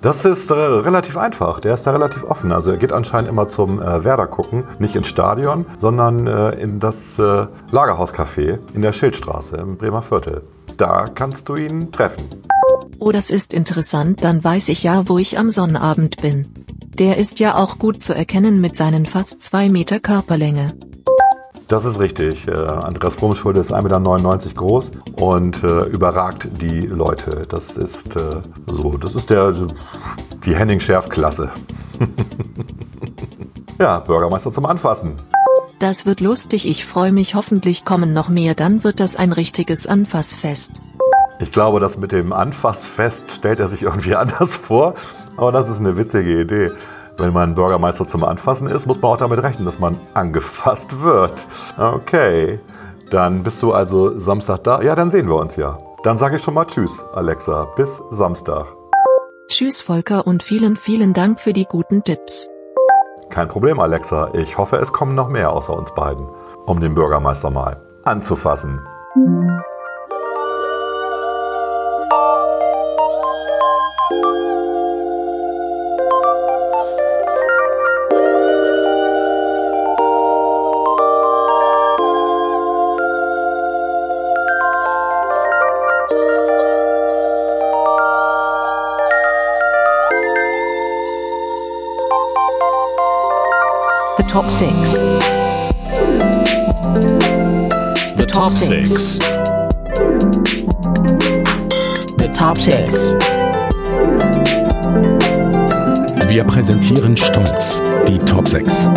Das ist äh, relativ einfach. Der ist da relativ offen. Also er geht anscheinend immer zum äh, Werder gucken, nicht ins Stadion, sondern äh, in das äh, Lagerhauscafé in der Schildstraße im Bremer Viertel. Da kannst du ihn treffen. Oh, das ist interessant, dann weiß ich ja, wo ich am Sonnabend bin. Der ist ja auch gut zu erkennen mit seinen fast zwei Meter Körperlänge. Das ist richtig. Äh, Andreas Brumschulde ist 1,99 Meter groß und äh, überragt die Leute. Das ist äh, so, das ist der, die Henning Schärf-Klasse. ja, Bürgermeister zum Anfassen. Das wird lustig, ich freue mich, hoffentlich kommen noch mehr, dann wird das ein richtiges Anfassfest. Ich glaube, das mit dem Anfassfest stellt er sich irgendwie anders vor, aber das ist eine witzige Idee. Wenn man Bürgermeister zum Anfassen ist, muss man auch damit rechnen, dass man angefasst wird. Okay, dann bist du also Samstag da. Ja, dann sehen wir uns ja. Dann sage ich schon mal Tschüss, Alexa. Bis Samstag. Tschüss Volker und vielen, vielen Dank für die guten Tipps. Kein Problem, Alexa. Ich hoffe, es kommen noch mehr außer uns beiden, um den Bürgermeister mal anzufassen. The top six. The top six. The top six. Wir präsentieren stolz die Top 6.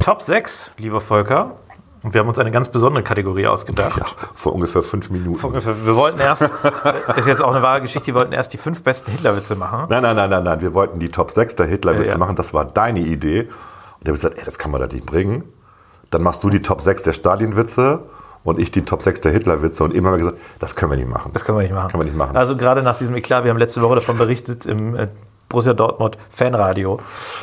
Top 6, lieber Volker. Und wir haben uns eine ganz besondere Kategorie ausgedacht. Ja, vor ungefähr fünf Minuten. Ungefähr- Wir wollten erst, ist jetzt auch eine wahre Geschichte, wir wollten erst die fünf besten Hitlerwitze machen. Nein, nein, nein, nein, nein. Wir wollten die Top 6 der Hitlerwitze Ja, ja. machen. Das war deine Idee. Und ich habe gesagt, ey, das kann man da nicht bringen. Dann machst du die Top 6 der Stalin-Witze und ich die Top 6 der Hitler-Witze. Und eben haben wir gesagt, das können wir nicht machen. Das können wir nicht machen. Können wir nicht machen. Also gerade nach diesem Eklat, wir haben letzte Woche davon berichtet im äh, Borussia Dortmund Fanradio,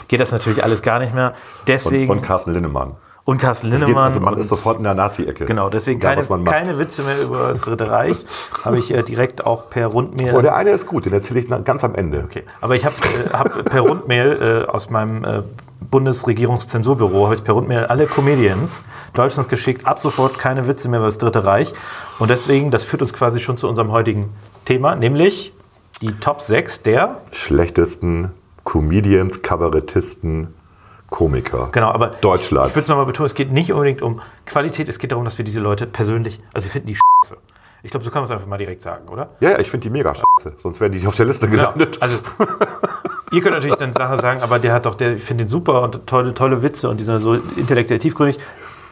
geht das natürlich alles gar nicht mehr. Deswegen, und, und Carsten Linnemann. und Carsten Linnemann. geht, also man ist sofort in der Nazi-Ecke. Genau, deswegen Egal, keine, keine Witze mehr über das Dritte Reich. Habe ich äh, direkt auch per Rundmail. Oh, der eine ist gut, den erzähle ich ganz am Ende. Okay, aber ich habe äh, hab per Rundmail äh, aus meinem äh, Bundesregierungszensurbüro habe ich per Rundmail alle Comedians Deutschlands geschickt, ab sofort keine Witze mehr über das Dritte Reich. Und deswegen, das führt uns quasi schon zu unserem heutigen Thema, nämlich die Top 6 der, Schlechtesten Comedians, Kabarettisten, Komiker. genau, aber Deutschlands. ich würde es nochmal betonen, es geht nicht unbedingt um Qualität, es geht darum, dass wir diese Leute persönlich, also wir finden die scheiße. Ich glaube, so kann man es einfach mal direkt sagen, oder? Ja, ja, ich finde die mega scheiße. Sonst wären die nicht auf der Liste gelandet. Also, ihr könnt natürlich dann Sachen sagen, aber der hat doch, der, ich finde den super und tolle, tolle Witze und die sind so intellektuell tiefgründig.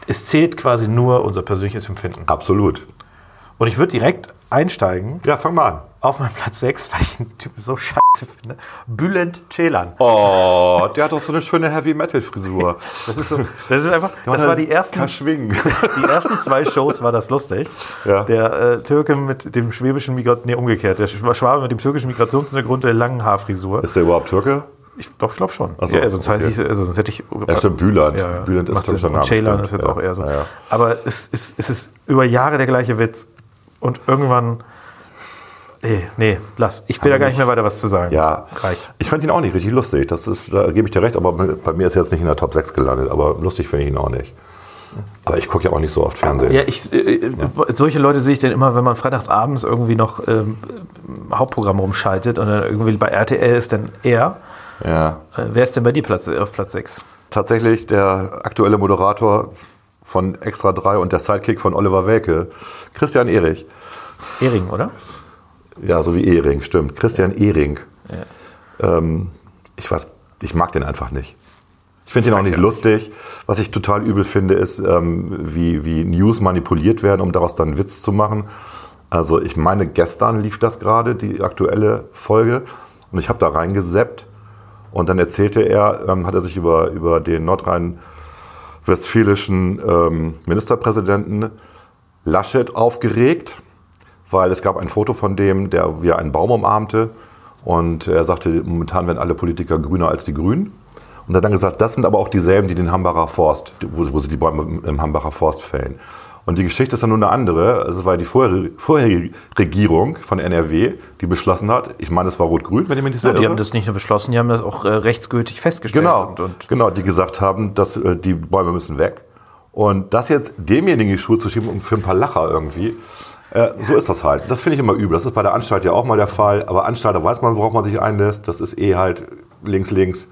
Es zählt quasi nur unser persönliches Empfinden. Absolut. Und ich würde direkt einsteigen Ja, fang mal an. auf meinen Platz 6, weil ich den Typ so scheiße finde. Bülent Ceylan. Oh, der hat doch so eine schöne Heavy-Metal-Frisur. Das ist so, das ist einfach, das war die ersten, die ersten zwei Shows war das lustig. Ja. Der äh, Türke mit dem schwäbischen Migration, nee, umgekehrt. Der Schwabe mit dem türkischen Migrationshintergrund der langen Haarfrisur. Ist der überhaupt Türke? Ich, doch, ich glaube schon. So, ja, sonst, okay. heißt, also, sonst hätte ich. Ja, stimmt, Bülent. Ja, ja. Bülent ist türkischer. Name. Ceylan ist jetzt Ja. auch eher so. Ja. Aber es ist, es ist über Jahre der gleiche Witz. Und irgendwann. Nee, nee, lass. Ich will da gar nicht mehr weiter was zu sagen. Ja, Reicht. ich fand ihn auch nicht richtig lustig. Das ist, da gebe ich dir recht, aber bei mir ist er jetzt nicht in der Top 6 gelandet. Aber lustig finde ich ihn auch nicht. Aber ich gucke ja auch nicht so oft Fernsehen. Ja, ich, äh, solche Leute sehe ich dann immer, wenn man freitagsabends irgendwie noch ähm, Hauptprogramm rumschaltet und dann irgendwie bei RTL ist dann er. Ja. Äh, wer ist denn bei dir Platz, auf Platz 6? Tatsächlich der aktuelle Moderator von Extra 3 und der Sidekick von Oliver Welke, Christian Erich. Ehring, oder? Ja, so wie Ehring, stimmt. Christian Ehring. Ähm, ich weiß, ich mag den einfach nicht. Ich finde ihn auch nicht lustig. Was ich total übel finde, ist, ähm, wie, wie News manipuliert werden, um daraus dann einen Witz zu machen. Also ich meine, gestern lief das gerade, die aktuelle Folge. Und ich habe da reingeseppt. Und dann erzählte er, ähm, hat er sich über, über den nordrhein-westfälischen ähm, Ministerpräsidenten Laschet aufgeregt, weil es gab ein Foto von dem, der wie einen Baum umarmte. Und er sagte, momentan werden alle Politiker grüner als die Grünen. Und er hat dann gesagt, das sind aber auch dieselben, die den Hambacher Forst, wo, wo sie die Bäume im Hambacher Forst fällen. Und die Geschichte ist dann nur eine andere. Also Es war die vorherige, vorherige Regierung von NRW, die beschlossen hat, ich meine, es war Rot-Grün, wenn ich mich nicht die irre. haben das nicht nur beschlossen, die haben das auch äh, rechtsgültig festgestellt. Genau, Und, und genau, die gesagt haben, dass äh, die Bäume müssen weg. Und das jetzt demjenigen in die Schuhe zu schieben, um für ein paar Lacher irgendwie, äh, so ist das halt. Das finde ich immer übel. Das ist bei der Anstalt ja auch mal der Fall. Aber Anstalt, da weiß man, worauf man sich einlässt. Das ist eh halt links, links.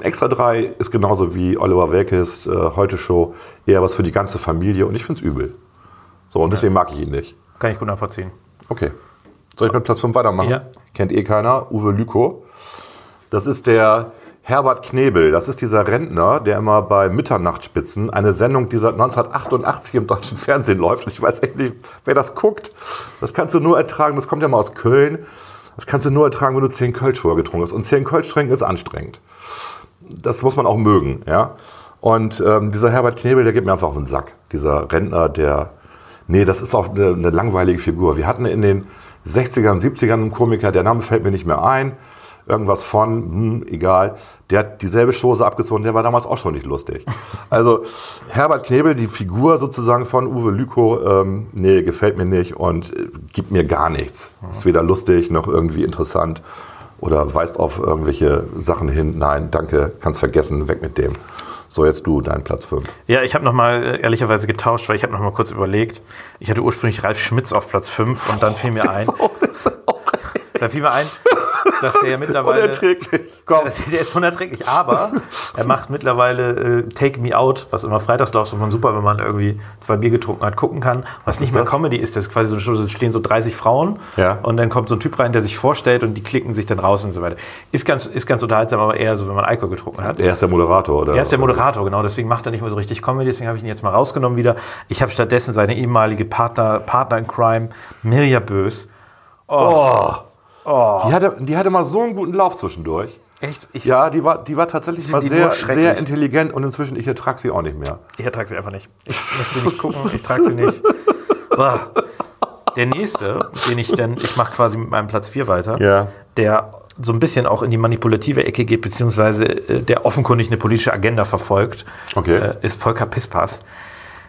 Extra 3 ist genauso wie Oliver Welkes äh, Heute Show eher was für die ganze Familie und ich finde es übel. So, und deswegen mag ich ihn nicht. Kann ich gut nachvollziehen. Okay. Soll ich mit Platz 5 weitermachen? Ja. Kennt eh keiner. Uwe Lüko. Das ist der Herbert Knebel. Das ist dieser Rentner, der immer bei Mitternachtsspitzen, eine Sendung, die seit 1988 im deutschen Fernsehen läuft. Ich weiß echt nicht, wer das guckt. Das kannst du nur ertragen. Das kommt ja mal aus Köln. Das kannst du nur ertragen, wenn du 10 Kölsch vorher getrunken hast. Und 10 Kölsch trinken ist anstrengend. Das muss man auch mögen, ja. Und ähm, dieser Herbert Knebel, der geht mir einfach auf den Sack. Dieser Rentner, der, nee, das ist auch eine, eine langweilige Figur. Wir hatten in den 60ern, 70ern einen Komiker, der Name fällt mir nicht mehr ein. Irgendwas von, hm, egal. Der hat dieselbe Chose abgezogen, der war damals auch schon nicht lustig. Also Herbert Knebel, die Figur sozusagen von Uwe Lüko, ähm, nee, gefällt mir nicht und äh, gibt mir gar nichts. Ist weder lustig noch irgendwie interessant oder weist auf irgendwelche Sachen hin. Nein, danke, kannst vergessen, weg mit dem. So, jetzt du, dein Platz 5. Ja, ich habe nochmal ehrlicherweise getauscht, weil ich habe nochmal kurz überlegt. Ich hatte ursprünglich Ralf Schmitz auf Platz 5 und dann fiel mir ein, dann fiel mir ein, dass der ja mittlerweile... Unerträglich. Komm. Das, der ist unerträglich, aber er macht mittlerweile äh, Take Me Out, was immer freitags läuft, wo man super, wenn man irgendwie zwei Bier getrunken hat, gucken kann. Was nicht ist mehr das? Comedy ist, das ist quasi so eine Show, da stehen so 30 Frauen Ja. und dann kommt so ein Typ rein, der sich vorstellt und die klicken sich dann raus und so weiter. Ist ganz, ist ganz unterhaltsam, aber eher so, wenn man Alkohol getrunken hat. Er ist der Moderator, oder? Er ist der Moderator, genau. Deswegen macht er nicht mehr so richtig Comedy. Deswegen habe ich ihn jetzt mal rausgenommen wieder. Ich habe stattdessen seine ehemalige Partner, Partner in Crime, Mirja Bös. Die hatte, die hatte mal so einen guten Lauf zwischendurch. Echt? Ich, Ja, die war, die war tatsächlich mal sehr, sehr intelligent und inzwischen, ich ertrage sie auch nicht mehr. ich ertrage sie einfach nicht. Ich möchte sie nicht gucken. Ich trage sie nicht. Der nächste, den ich dann, ich mache quasi mit meinem Platz 4 weiter, Ja. der so ein bisschen auch in die manipulative Ecke geht, beziehungsweise äh, der offenkundig eine politische Agenda verfolgt, Okay. äh, ist Volker Pispas.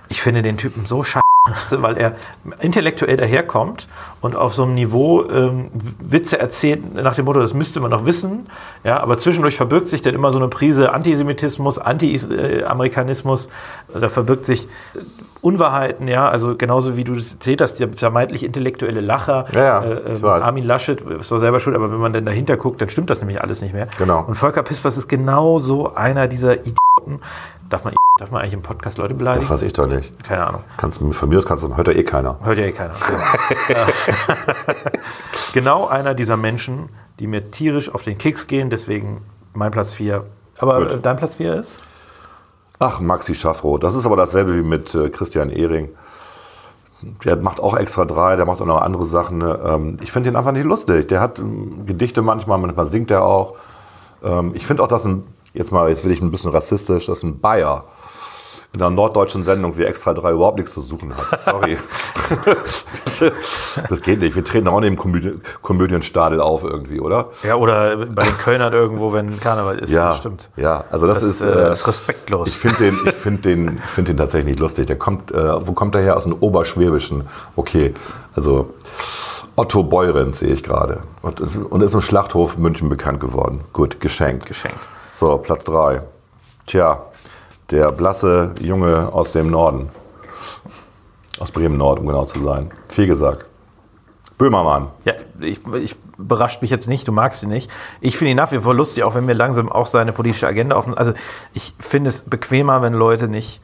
Ich finde den Typen so scheiße, weil er intellektuell daherkommt und auf so einem Niveau ähm, Witze erzählt nach dem Motto, das müsste man doch wissen, ja, aber zwischendurch verbirgt sich dann immer so eine Prise Antisemitismus, Anti-Amerikanismus, da verbirgt sich Unwahrheiten, ja, also genauso wie du das erzählt hast, der vermeintlich intellektuelle Lacher, Ja, äh, äh, weiß. Armin Laschet ist doch selber schuld, aber wenn man dann dahinter guckt, dann stimmt das nämlich alles nicht mehr. Genau. Und Volker Pispas ist genau so einer dieser Idioten. Darf man, darf man eigentlich im Podcast Leute beleidigen? Das weiß ich doch nicht. Keine Ahnung. Kannst, von mir aus kannst du, hört ja eh keiner. Hört ja eh keiner. genau einer dieser Menschen, die mir tierisch auf den Keks gehen, deswegen mein Platz 4. Aber Gut. äh, dein Platz 4 ist? Ach, Maxi Schaffroth. Das ist aber dasselbe wie mit äh, Christian Ehring. Der macht auch extra drei, der macht auch noch andere Sachen. ne? Ähm, ich finde ihn einfach nicht lustig. Der hat ähm, Gedichte manchmal, manchmal singt er auch. Ähm, ich finde auch, dass ein, jetzt mal, jetzt will ich ein bisschen rassistisch, dass ein Bayer in einer norddeutschen Sendung wie Extra 3 überhaupt nichts zu suchen hat. Sorry. das geht nicht. Wir treten auch nicht im Komödie Komödienstadel auf irgendwie, oder? Ja, oder bei den Kölnern irgendwo, wenn Karneval ist. Ja, das stimmt. Ja, also das, Das, ist, äh, äh, ist respektlos. Ich finde den, ich find den, ich find den tatsächlich nicht lustig. Der kommt, äh, wo kommt der her? Aus dem Oberschwäbischen. Okay, also Otto Beurens sehe ich gerade. Und, und ist im Schlachthof München bekannt geworden. Gut, geschenkt. Geschenkt. So, Platz drei. Tja, der blasse Junge aus dem Norden. Aus Bremen-Nord, um genau zu sein. Fegesack. Böhmermann. Ja, ich, ich überrascht mich jetzt nicht, du magst ihn nicht. Ich finde ihn nach wie vor lustig, auch wenn mir langsam auch seine politische Agenda offen. Also ich finde es bequemer, wenn Leute nicht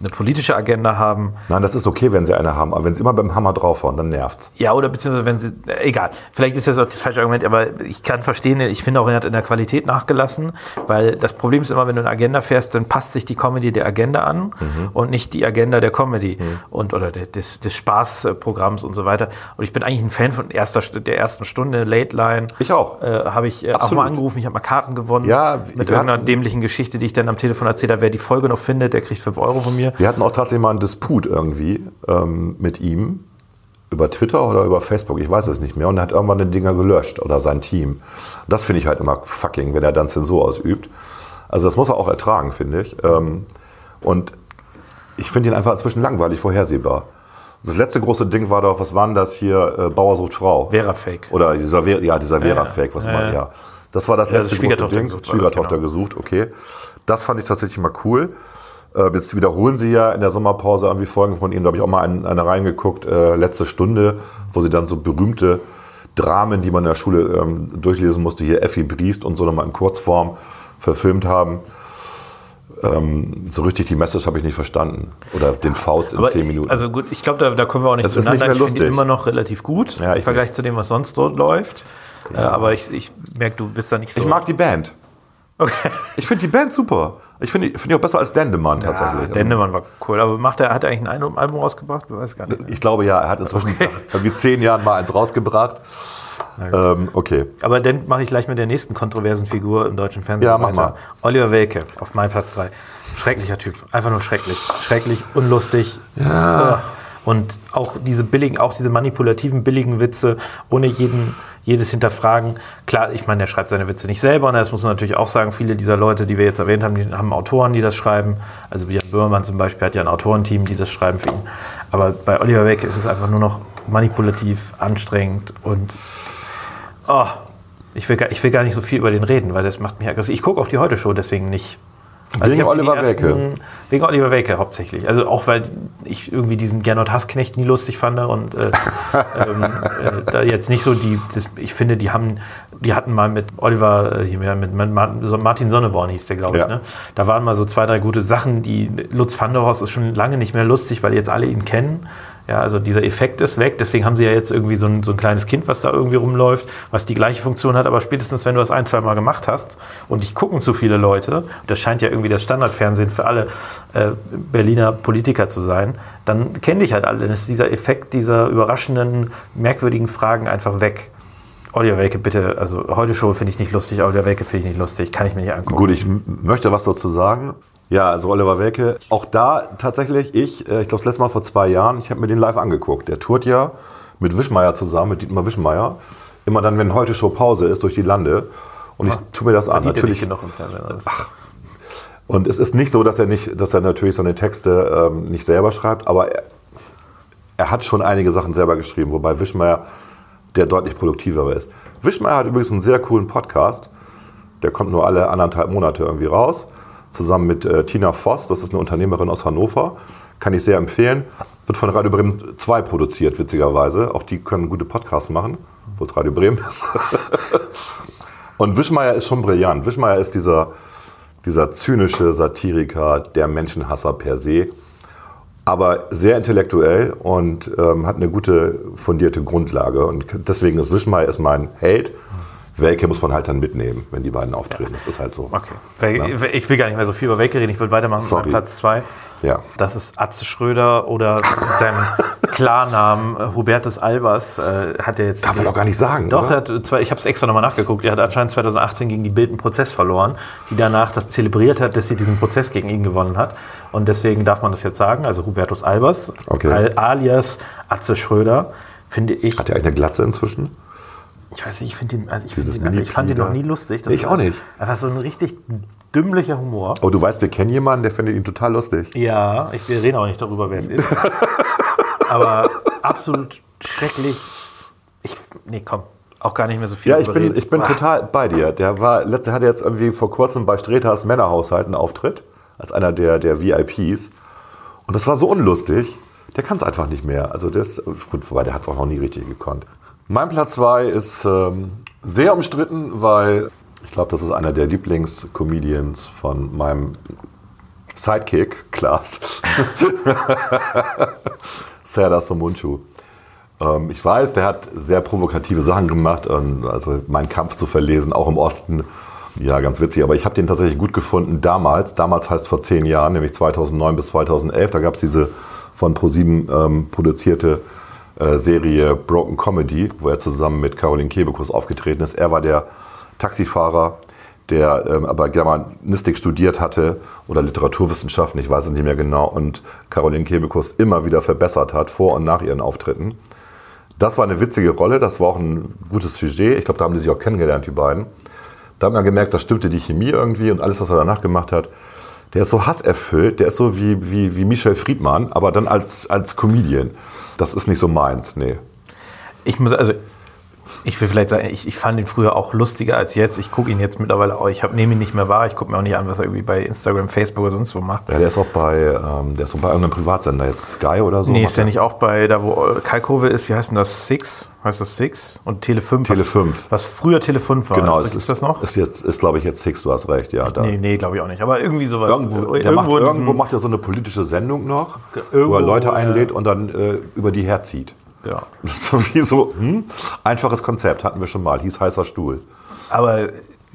eine politische Agenda haben. Nein, das ist okay, wenn sie eine haben. Aber wenn sie immer beim Hammer draufhauen, dann nervt's. Ja, oder beziehungsweise wenn sie, äh, egal, vielleicht ist das auch das falsche Argument, aber ich kann verstehen, ich finde auch, er hat in der Qualität nachgelassen, weil das Problem ist immer, wenn du eine Agenda fährst, dann passt sich die Comedy der Agenda an und nicht die Agenda der Comedy und oder der, des, des Spaßprogramms und so weiter. Und ich bin eigentlich ein Fan von erster, St- der ersten Stunde, Late Line. Ich auch. Äh, habe ich äh, auch Absolut. mal angerufen, ich habe mal Karten gewonnen. Ja, mit irgendeiner hatten- dämlichen Geschichte, die ich dann am Telefon erzähle. Wer die Folge noch findet, der kriegt 5 Euro von mir. Wir hatten auch tatsächlich mal einen Disput irgendwie ähm, mit ihm über Twitter oder über Facebook, ich weiß es nicht mehr, und er hat irgendwann den Dinger gelöscht oder sein Team. Das finde ich halt immer fucking, wenn er dann Zensur ausübt. Also das muss er auch ertragen, finde ich. Ähm, und ich finde ihn einfach inzwischen langweilig vorhersehbar. Das letzte große Ding war doch, was war denn das hier, äh, Bauer sucht Frau? Vera Fake. Oder dieser, Vera- ja, dieser. Vera-Fake, was Ja, man, ja. ja. Das war das Ja, letzte das große Schwiegertochter Ding. gesucht war das, Schwiegertochter genau. gesucht, okay. Das fand ich tatsächlich mal cool. Äh, jetzt wiederholen sie ja in der Sommerpause irgendwie Folgen von ihnen. Da habe ich auch mal eine, eine reingeguckt, äh, letzte Stunde, wo sie dann so berühmte Dramen, die man in der Schule ähm, durchlesen musste, hier Effi Briest und so nochmal in Kurzform verfilmt haben. Ähm, so richtig die Message habe ich nicht verstanden. Oder den Faust in zehn Minuten. Also gut, ich glaube, da, da kommen wir auch nicht Das ist zueinander. nicht mehr ich finde immer noch relativ gut Ja, im ich Vergleich nicht. zu dem, was sonst dort läuft. Äh, aber ich, ich merke, du bist da nicht so. ich mag die Band. Okay. Ich finde die Band super. Ich finde find die auch besser als Dendemann tatsächlich. Ja, Dendemann war cool. Aber macht er, hat er eigentlich ein Album- rausgebracht? Ich weiß gar nicht. Ich glaube ja, er hat inzwischen irgendwie zehn Jahren mal eins rausgebracht. Ähm, okay. Aber dann mache ich gleich mit der nächsten kontroversen Figur im deutschen Fernsehen Ja, mach weiter. mal. Oliver Welke auf meinem Platz 3. Schrecklicher Typ. Einfach nur schrecklich. Schrecklich, unlustig. Ja. Und auch diese billigen, auch diese manipulativen, billigen Witze, ohne jeden, jedes Hinterfragen. Klar, ich meine, der schreibt seine Witze nicht selber. Und das muss man natürlich auch sagen. Viele dieser Leute, die wir jetzt erwähnt haben, die haben Autoren, die das schreiben. Also Jan Böhmermann zum Beispiel hat ja ein Autorenteam, die das schreiben für ihn. Aber bei Oliver Welke ist es einfach nur noch manipulativ, anstrengend und Oh, ich will, gar, ich will gar nicht so viel über den reden, weil das macht mich aggressiv. Ich gucke auch die Heute-Show deswegen nicht. Also Wegen Oliver Welke? Wegen Oliver Welke hauptsächlich. Also auch, weil ich irgendwie diesen Gernot Hassknecht nie lustig fand und äh, ähm, äh, da jetzt nicht so die, das, ich finde, die haben, die hatten mal mit Oliver, äh, hier mehr, mit Martin Martin Sonneborn hieß der, glaube ich, Ja. ne? Da waren mal so zwei, drei gute Sachen, die Lutz van der Horst ist schon lange nicht mehr lustig, weil jetzt alle ihn kennen. Ja, also dieser Effekt ist weg. Deswegen haben sie ja jetzt irgendwie so ein, so ein kleines Kind, was da irgendwie rumläuft, was die gleiche Funktion hat. Aber spätestens, wenn du das ein, zwei Mal gemacht hast und dich gucken zu viele Leute, das scheint ja irgendwie das Standardfernsehen für alle äh, Berliner Politiker zu sein, dann kennen dich halt alle. Dann ist dieser Effekt dieser überraschenden, merkwürdigen Fragen einfach weg. Oliver Welke, bitte, also heute Show finde ich nicht lustig, Oliver Welke finde ich nicht lustig, kann ich mir nicht angucken. Gut, ich möchte was dazu sagen. Ja, also Oliver Welke, auch da tatsächlich, ich, äh, ich glaube das letzte Mal vor zwei Jahren, ich habe mir den live angeguckt. Der tourt ja mit Wischmeier zusammen, mit Dietmar Wischmeier, immer dann, wenn heute Show Pause ist, durch die Lande. Und ich tue mir das an. Natürlich, genug im Fernsehen. Alles. Und es ist nicht so, dass er nicht, dass er natürlich seine Texte ähm, nicht selber schreibt, aber er, er hat schon einige Sachen selber geschrieben, wobei Wischmeier der deutlich produktivere ist. Wischmeier hat übrigens einen sehr coolen Podcast. Der kommt nur alle anderthalb Monate irgendwie raus. Zusammen mit äh, Tina Voss, das ist eine Unternehmerin aus Hannover. Kann ich sehr empfehlen. Wird von Radio Bremen 2 produziert, witzigerweise. Auch die können gute Podcasts machen, wo es Radio Bremen ist. Und Wischmeier ist schon brillant. Wischmeier ist dieser, dieser zynische Satiriker, der Menschenhasser per se, aber sehr intellektuell und ähm, hat eine gute fundierte Grundlage. Und deswegen ist Wischmeier ist mein Held. Welke muss man halt dann mitnehmen, wenn die beiden auftreten. Das ist halt so. Okay. Wel- Ich will gar nicht mehr so viel über Welke reden. Ich will weitermachen Sorry. mit Platz 2. Ja. Das ist Atze Schröder oder mit seinem Klarnamen äh, Hubertus Albers. Äh, hat er jetzt Darf man doch gar nicht sagen, Doch, hat, zwei- ich habe es extra nochmal nachgeguckt. Er hat anscheinend 2018 gegen die Bild einen Prozess verloren, die danach das zelebriert hat, dass sie diesen Prozess gegen ihn gewonnen hat. Und deswegen darf man das jetzt sagen. Also Hubertus Albers, Okay. al- alias Atze Schröder, finde ich. Hat er eigentlich eine Glatze inzwischen? Ich weiß nicht, ich finde ihn, also ich, find ihn, also ich fand ihn noch nie lustig. Das Ich auch nicht. Einfach so ein richtig dümmlicher Humor. Oh, du weißt, wir kennen jemanden, der findet ihn total lustig. Ja, ich, wir reden auch nicht darüber, wer es ist. Aber absolut schrecklich. Ich, nee, komm, auch gar nicht mehr so viel Ja, ich bin, reden. ich bin Boah. total bei dir. Der war, der hatte jetzt irgendwie vor kurzem bei Streters Männerhaushalt einen Auftritt, als einer der, der VIPs. Und das war so unlustig, der kann es einfach nicht mehr. Also das, gut, wobei der hat es auch noch nie richtig gekonnt. Mein Platz 2 ist ähm, sehr umstritten, weil ich glaube, das ist einer der Lieblingscomedians von meinem Sidekick, Klaas. Serdar Somunchu. Ähm, ich weiß, der hat sehr provokative Sachen gemacht, und also meinen Kampf zu verlesen, auch im Osten. Ja, ganz witzig, aber ich habe den tatsächlich gut gefunden damals. Damals heißt vor zehn Jahren, nämlich 2009 bis 2011. Da gab es diese von ProSieben ähm, produzierte Serie Broken Comedy, wo er zusammen mit Caroline Kebekus aufgetreten ist. Er war der Taxifahrer, der ähm, aber Germanistik studiert hatte oder Literaturwissenschaften, ich weiß es nicht mehr genau, und Caroline Kebekus immer wieder verbessert hat, vor und nach ihren Auftritten. Das war eine witzige Rolle, das war auch ein gutes Sujet. Ich glaube, da haben die sich auch kennengelernt, die beiden. Da hat man gemerkt, da stimmte die Chemie irgendwie und alles, was er danach gemacht hat. Der ist so hasserfüllt, der ist so wie, wie, wie Michel Friedmann, aber dann als, als Comedian. Das ist nicht so meins, nee. Ich muss, also, Ich will vielleicht sagen, ich, ich fand ihn früher auch lustiger als jetzt. Ich gucke ihn jetzt mittlerweile auch. Ich hab- nehme ihn nicht mehr wahr. Ich gucke mir auch nicht an, was er irgendwie bei Instagram, Facebook oder sonst wo macht. Ja, der ist auch bei, ähm, der ist auch bei irgendeinem Privatsender, jetzt Sky oder so. Nee, ist der nicht auch bei, da wo äh, Kalkove ist, wie heißt denn das? Six? Heißt das Six? Und Tele 5? Tele was, 5. Was früher Tele 5 war. Genau, ist, ist das noch? Ist, jetzt, ist glaube ich, jetzt Six, du hast recht, ja. Da. nee, nee, glaube ich auch nicht. Aber irgendwie sowas. Irgendwo, Äh, der macht, irgendwo macht er so eine politische Sendung noch, Irgendwo, wo er Leute äh, einlädt und dann äh, über die herzieht. Ja. Das ist so wie so, hm? einfaches Konzept, hatten wir schon mal, hieß heißer Stuhl. Aber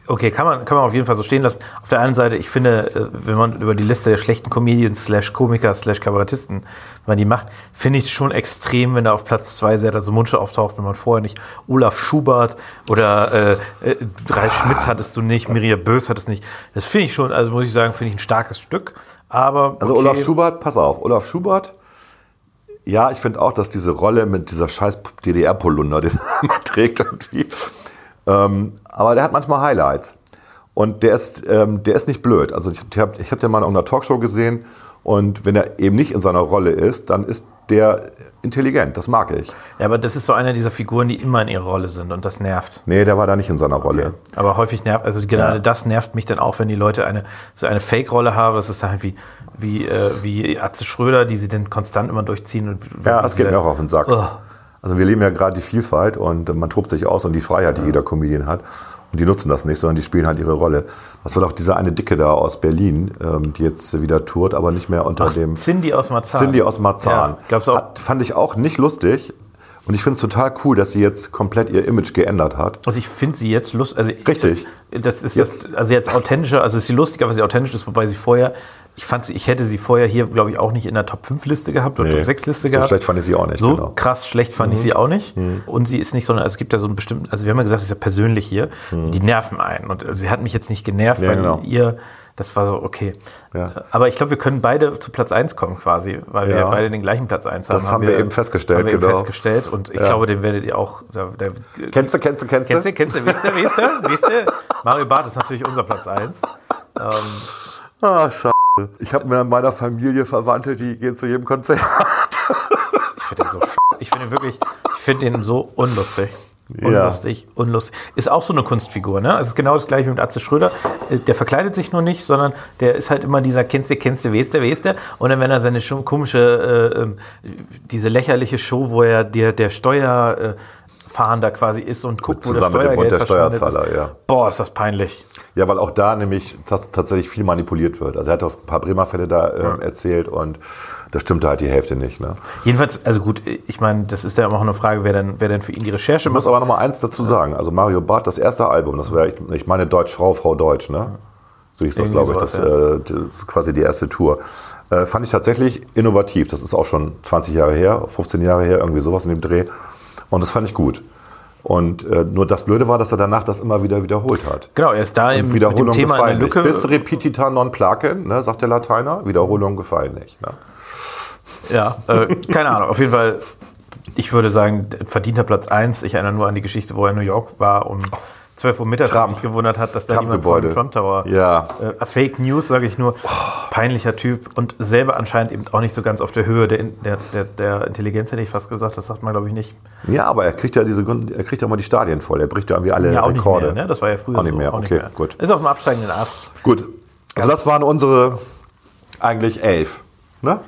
okay, kann man, kann man auf jeden Fall so stehen lassen. Auf der einen Seite, ich finde, äh, wenn man über die Liste der schlechten Comedians, slash Komiker, slash Kabarettisten, wenn man die macht, finde ich es schon extrem, wenn da auf Platz zwei Serda Mundsche auftaucht, wenn man vorher nicht Olaf Schubert oder äh, äh, Ralf Schmitz hattest du nicht, Mirja Bös hattest nicht. Das finde ich schon, also muss ich sagen, finde ich ein starkes Stück. Aber Also okay. Olaf Schubert, pass auf, Olaf Schubert, ja, ich finde auch, dass diese Rolle mit dieser scheiß DDR-Polunder, den immer trägt irgendwie, ähm, aber der hat manchmal Highlights. Und der ist, ähm, der ist nicht blöd. Also ich habe ich hab den mal in einer Talkshow gesehen und wenn er eben nicht in seiner Rolle ist, dann ist der intelligent, das mag ich. Ja, aber das ist so eine dieser Figuren, die immer in ihrer Rolle sind und das nervt. Nee, der war da nicht in seiner Rolle. Aber häufig nervt, also gerade Ja. das nervt mich dann auch, wenn die Leute eine, so eine Fake-Rolle haben. Das ist dann halt wie, wie, äh, wie Atze Schröder, die sie dann konstant immer durchziehen. Und, Ja, das geht mir auch auf den Sack. Ugh. Also wir leben ja gerade die Vielfalt und man tobt sich aus und die Freiheit, die jeder Comedian hat. Und die nutzen das nicht, sondern die spielen halt ihre Rolle. Das war doch diese eine Dicke da aus Berlin, ähm, die jetzt wieder tourt, aber nicht mehr unter Ach, dem... Cindy aus Marzahn. Cindy aus Marzahn. Ja, gab's auch. Hat, fand ich auch nicht lustig. Und ich finde es total cool, dass sie jetzt komplett ihr Image geändert hat. Also ich finde sie jetzt lustig. Also Richtig. Das ist Jetzt- das, also jetzt authentischer, also ist sie lustiger, weil sie authentisch ist, wobei sie vorher, ich fand sie, ich hätte sie vorher hier, glaube ich, auch nicht in der Top 5 Liste gehabt oder Nee, Top 6 Liste so gehabt. schlecht fand ich sie auch nicht, So genau. Mhm. krass schlecht fand ich sie auch nicht. Und sie ist nicht so, eine- es gibt ja so einen bestimmten, also wir haben ja gesagt, es ist ja persönlich hier, die nerven einen. Und sie hat mich jetzt nicht genervt, Mhm. Ja, weil genau. ihr, das war so, okay. Ja. Aber ich glaube, wir können beide zu Platz 1 kommen quasi, weil wir Ja. beide den gleichen Platz 1 haben. Das haben wir eben festgestellt, haben wir eben genau. festgestellt. Und ich Ja. glaube, den werdet ihr auch, da, da, Kennst du, kennst du, kennst du? Kennst du, kennst du, wisst ihr, wisst ihr, wisst ihr? Mario Barth ist natürlich unser Platz 1. Ähm, Ah, scheiße. Ich habe mir in meiner Familie Verwandte, die gehen zu jedem Konzert. ich finde den so sch- Ich finde ihn wirklich, ich finde den so unlustig. Ja. Unlustig, unlustig. Ist auch so eine Kunstfigur, ne? Es ist genau das gleiche wie mit Atze Schröder. Äh, Der verkleidet sich nur nicht, sondern der ist halt immer dieser kennst du, kennst du, weißt du, weißt du. Und dann, wenn er seine komische, äh, ähm, diese lächerliche Show, wo er der, der Steuerfahnder quasi ist und guckt, wo der Zusammen mit dem Bund Steuergeld der Steuerzahler, ist. ja. Boah, ist das peinlich. Ja, weil auch da nämlich tats- tatsächlich viel manipuliert wird. Also er hat auch ein paar Bremer Fälle da ähm, erzählt und da stimmte halt die Hälfte nicht. Ne? Jedenfalls, also gut, ich meine, das ist ja auch eine Frage, wer denn, wer denn für ihn die Recherche Ich muss macht. aber noch mal eins dazu sagen. Also Mario Barth, das erste Album, das war, ich, ich meine Deutsch, Frau, Frau Deutsch, ne? So hieß das, glaube ich, das, äh, quasi die erste Tour. Äh, fand ich tatsächlich innovativ. Das ist auch schon 20 Jahre her, 15 Jahre her, irgendwie sowas in dem Dreh. Und das fand ich gut. Und äh, nur das Blöde war, dass er danach das immer wieder wiederholt hat. Genau, er ist da im, Und mit dem Wiederholung Thema in der gefallen. Lücke. Bis repetita non placen, ne, sagt der Lateiner. Wiederholung gefallen nicht. Ne? Ja, äh, keine Ahnung. Auf jeden Fall, ich würde sagen, verdienter Platz 1. Ich erinnere nur an die Geschichte, wo er in New York war um 12 Uhr mittags und Trump. sich gewundert hat, dass da jemand vor dem Trump Tower. Ja. Äh, Fake News, sage ich nur. Peinlicher Typ und selber anscheinend eben auch nicht so ganz auf der Höhe der, der, der, der Intelligenz, hätte ich fast gesagt. Das sagt man, glaube ich, nicht. Ja, aber er kriegt ja diese, er kriegt ja immer die Stadien voll. Er bricht ja irgendwie alle Ja, auch Rekorde. nicht mehr. Ne? Das war ja früher Auch nicht so. mehr, okay, gut. Ist auf dem absteigenden Ast. Gut. Also das waren unsere eigentlich elf. Ne?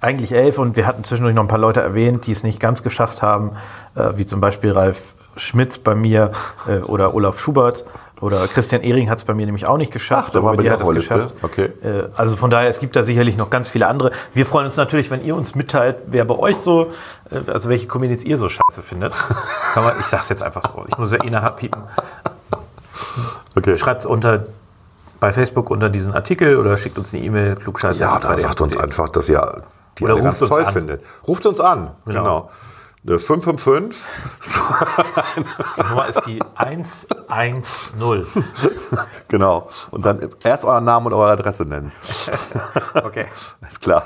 Eigentlich elf und wir hatten zwischendurch noch ein paar Leute erwähnt, die es nicht ganz geschafft haben, äh, wie zum Beispiel Ralf Schmitz bei mir äh, oder Olaf Schubert oder Christian Ehring hat es bei mir nämlich auch nicht geschafft. Ach, der war aber bei die dir hat es geschafft. Okay. Äh, also von daher, es gibt da sicherlich noch ganz viele andere. Wir freuen uns natürlich, wenn ihr uns mitteilt, wer bei euch so, äh, also welche Comedians ihr so scheiße findet. Kann man, ich sag's jetzt einfach so. Ich muss ja eh nachher piepen. Okay. Schreibt es unter bei Facebook unter diesen Artikel oder schickt uns eine E-Mail, klugscheiße. Ja, da sagt uns einfach, dass ihr die Oder alle ruft ganz uns toll an. findet. Ruft uns an. Genau. Genau. Äh, 555. Die Nummer ist die 110. genau. Und dann erst euren Namen und eure Adresse nennen. Okay. Ist klar.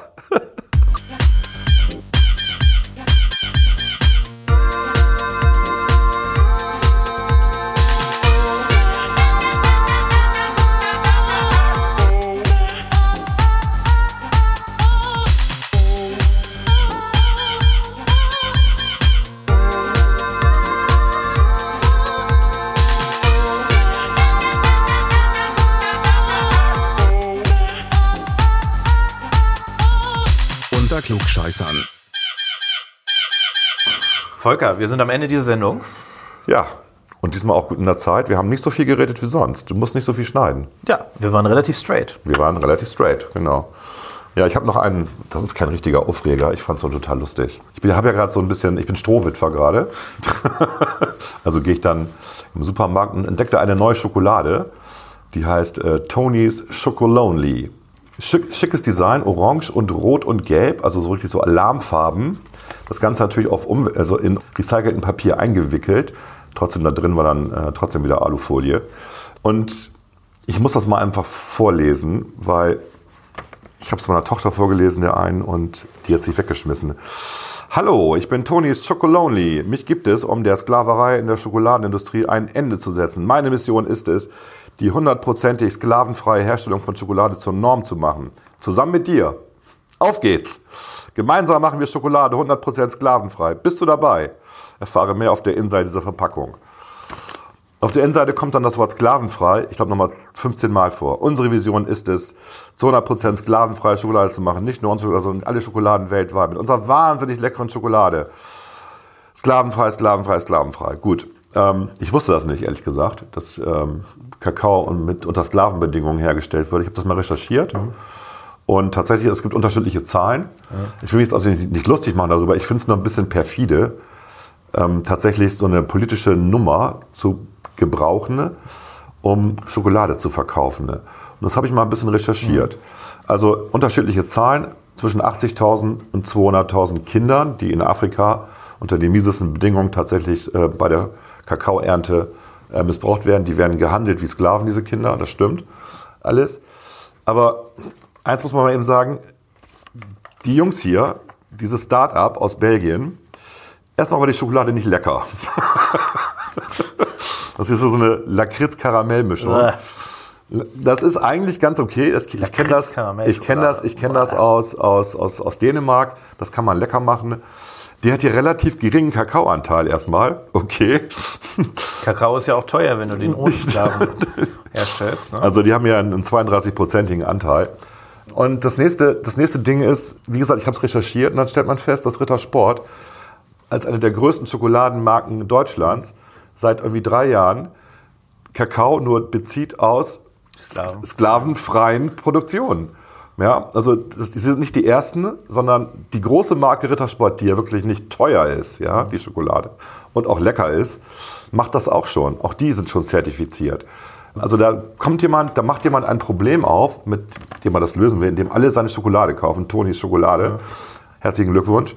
Klugscheißern. Volker, wir sind am Ende dieser Sendung. Ja, und diesmal auch gut in der Zeit. Wir haben nicht so viel geredet wie sonst. Du musst nicht so viel schneiden. Ja, wir waren relativ straight. Wir waren relativ straight, genau. Ja, ich habe noch einen, das ist kein richtiger Aufreger, ich fand es total lustig. Ich habe ja gerade so ein bisschen, ich bin Strohwitwer gerade. also gehe ich dann im Supermarkt und entdeckte eine neue Schokolade, die heißt äh, Tony's Chocolonely. Schick, schickes Design, orange und rot und gelb, also so richtig so Alarmfarben. Das Ganze natürlich auf um, also in recyceltem Papier eingewickelt. Trotzdem da drin war dann äh, trotzdem wieder Alufolie. Und ich muss das mal einfach vorlesen, weil ich habe es meiner Tochter vorgelesen, der einen, und die hat sich weggeschmissen. Hallo, ich bin Tonys Chocolonely. Mich gibt es, um der Sklaverei in der Schokoladenindustrie ein Ende zu setzen. Meine Mission ist es, die hundertprozentig sklavenfreie Herstellung von Schokolade zur Norm zu machen. Zusammen mit dir. Auf geht's! Gemeinsam machen wir Schokolade 100% sklavenfrei. Bist du dabei? Erfahre mehr auf der Innenseite dieser Verpackung. Auf der Innenseite kommt dann das Wort sklavenfrei, ich glaube nochmal 15 Mal vor. Unsere Vision ist es, zu 100% sklavenfreie Schokolade zu machen. Nicht nur unsere, sondern alle Schokoladen weltweit. Mit unserer wahnsinnig leckeren Schokolade. Sklavenfrei, sklavenfrei, sklavenfrei. Gut. Ähm, ich wusste das nicht, ehrlich gesagt, dass ähm, Kakao mit, unter Sklavenbedingungen hergestellt wird. Ich habe das mal recherchiert. Und tatsächlich, es gibt unterschiedliche Zahlen. Ich will mich jetzt also nicht, nicht lustig machen darüber. Ich finde es nur ein bisschen perfide, ähm, tatsächlich so eine politische Nummer zu gebrauchen, um Schokolade zu verkaufen. Und das habe ich mal ein bisschen recherchiert. Also unterschiedliche Zahlen zwischen 80.000 und 200.000 Kindern, die in Afrika unter den miesesten Bedingungen tatsächlich äh, bei der Kakaoernte äh, missbraucht werden. Die werden gehandelt wie Sklaven, diese Kinder, das stimmt alles. Aber eins muss man mal eben sagen, die Jungs hier, dieses Start-up aus Belgien, erstmal war die Schokolade nicht lecker. Das ist so eine Lakritz-Karamell-Mischung. Äh. Das ist eigentlich ganz okay. Ich kenne das, ich kenn das, ich kenn das aus, aus, aus, aus Dänemark. Das kann man lecker machen. Die hat hier relativ geringen Kakaoanteil erstmal. Okay. Kakao ist ja auch teuer, wenn du den ohne Sklaven herstellst. Ne? Also die haben ja einen 32-prozentigen Anteil. Und das nächste, das nächste Ding ist, wie gesagt, ich habe es recherchiert und dann stellt man fest, dass Ritter Sport als eine der größten Schokoladenmarken Deutschlands seit irgendwie drei Jahren Kakao nur bezieht aus Sklaven. sklavenfreien Produktionen. Ja, also das, die sind nicht die ersten, sondern die große Marke Rittersport, die ja wirklich nicht teuer ist, ja, die Schokolade und auch lecker ist, macht das auch schon. Auch die sind schon zertifiziert. Also da kommt jemand, da macht jemand ein Problem auf, mit dem man das lösen will, indem alle seine Schokolade kaufen, Tonis Schokolade. Herzlichen Glückwunsch.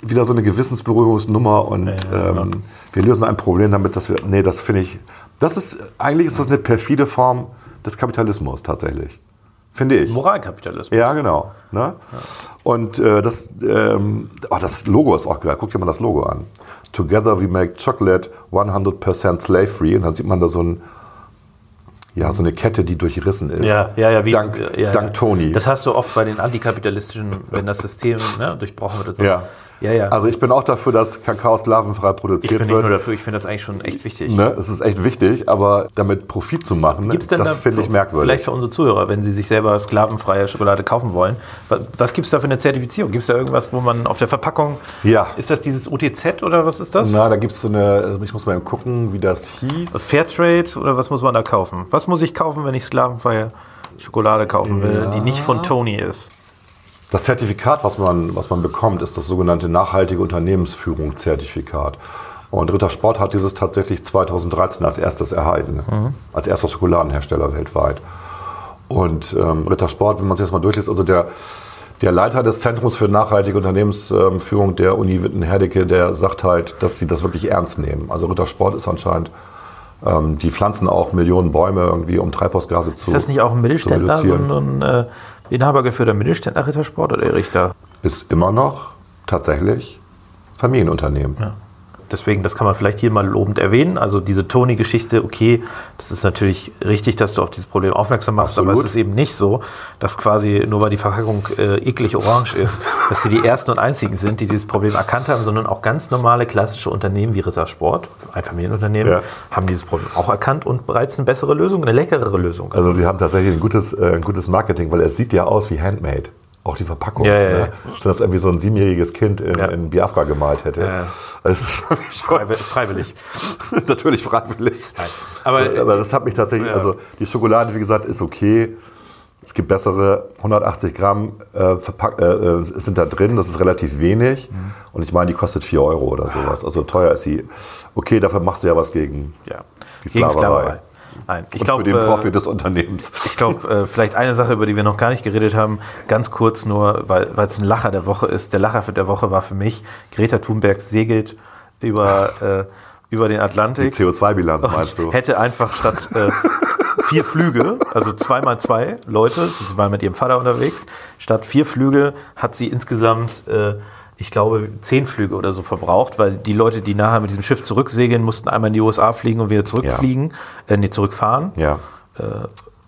Wieder so eine Gewissensberührungsnummer und ähm, wir lösen ein Problem damit, dass wir, nee, das finde ich, das ist, eigentlich ist das eine perfide Form des Kapitalismus tatsächlich. Finde ich. Moralkapitalismus. Ja, genau. Ne? Und äh, das, ähm, oh, das Logo ist auch geil. Guck dir mal das Logo an. Together we make chocolate 100% slave free. Und dann sieht man da so, ein, ja, so eine Kette, die durchrissen ist. Ja, ja, ja, wie, Dank, ja, ja. dank Tony. Das hast du oft bei den antikapitalistischen, wenn das System ne, durchbrochen wird und so. ja. Ja, ja. Also ich bin auch dafür, dass Kakao sklavenfrei ich produziert bin nicht wird. nur dafür, ich finde das eigentlich schon echt wichtig. Ne, es ist echt wichtig, aber damit Profit zu machen, das da finde ich merkwürdig. Vielleicht für unsere Zuhörer, wenn sie sich selber sklavenfreie Schokolade kaufen wollen. wa- Was gibt es da für eine Zertifizierung? Gibt es da irgendwas, wo man auf der Verpackung. Ja. Ist das dieses UTZ oder was ist das? Na, da gibt es so eine, ich muss mal eben gucken, wie das hieß. Fairtrade oder was muss man da kaufen? Was muss ich kaufen, wenn ich sklavenfreie Schokolade kaufen will, die nicht von Tony ist? Das Zertifikat, was man, was man bekommt, ist das sogenannte Nachhaltige Unternehmensführung-Zertifikat. Und Ritter Sport hat dieses tatsächlich 2013 als erstes erhalten, als erster Schokoladenhersteller weltweit. Und ähm, Ritter Sport, wenn man sich das mal durchliest, also der, der Leiter des Zentrums für nachhaltige Unternehmensführung der Uni Witten-Herdecke, der sagt halt, dass sie das wirklich ernst nehmen. Also Ritter Sport ist anscheinend, ähm, die pflanzen auch Millionen Bäume irgendwie, um Treibhausgase zu Ist das nicht auch ein Mittelständler, so ein äh, inhabergeführter Mittelständler Rittersport oder Richter? ist immer noch tatsächlich Familienunternehmen. Deswegen, das kann man vielleicht hier mal lobend erwähnen. Also diese Toni-Geschichte, okay, das ist natürlich richtig, dass du auf dieses Problem aufmerksam machst, aber Absolut. es ist eben nicht so, dass quasi, nur weil die Verpackung äh, eklig orange ist, dass sie die ersten und einzigen sind, die dieses Problem erkannt haben, sondern auch ganz normale klassische Unternehmen wie Rittersport, ein Familienunternehmen, Ja. haben dieses Problem auch erkannt und bereits eine bessere Lösung, eine leckerere Lösung. Also sie haben tatsächlich ein gutes, äh, ein gutes Marketing, weil es sieht ja aus wie Handmade. Auch die Verpackung. Ja, ja, ja. ne? Als wenn das irgendwie so ein siebenjähriges Kind in, Ja. in Biafra gemalt hätte. Ja. Freiwi- Freiwillig. natürlich freiwillig. Aber, Aber das hat mich tatsächlich, Ja. also die Schokolade, wie gesagt, ist okay. Es gibt bessere, 180 Gramm äh, verpack, äh, äh, sind da drin, das ist relativ wenig. Mhm. Und ich meine, die kostet 4 Euro oder sowas. Also teuer ist sie. Okay, dafür machst du ja was gegen ja. die Gegen Sklaverei. Nein, ich Und glaube, für den äh, Profit des Unternehmens. Ich glaube, äh, vielleicht eine Sache, über die wir noch gar nicht geredet haben, ganz kurz nur, weil es ein Lacher der Woche ist. Der Lacher für der Woche war für mich, Greta Thunberg segelt über, äh, über den Die Atlantik. CO2-Bilanz meinst du? Hätte einfach statt äh, vier Flüge, also zweimal zwei Leute, sie war mit ihrem Vater unterwegs, statt vier Flüge hat sie insgesamt, ich glaube, zehn Flüge oder so verbraucht, weil die Leute, die nachher mit diesem Schiff zurücksegeln, mussten einmal in die USA fliegen und wieder zurückfliegen, äh, nee, zurückfahren. Ja.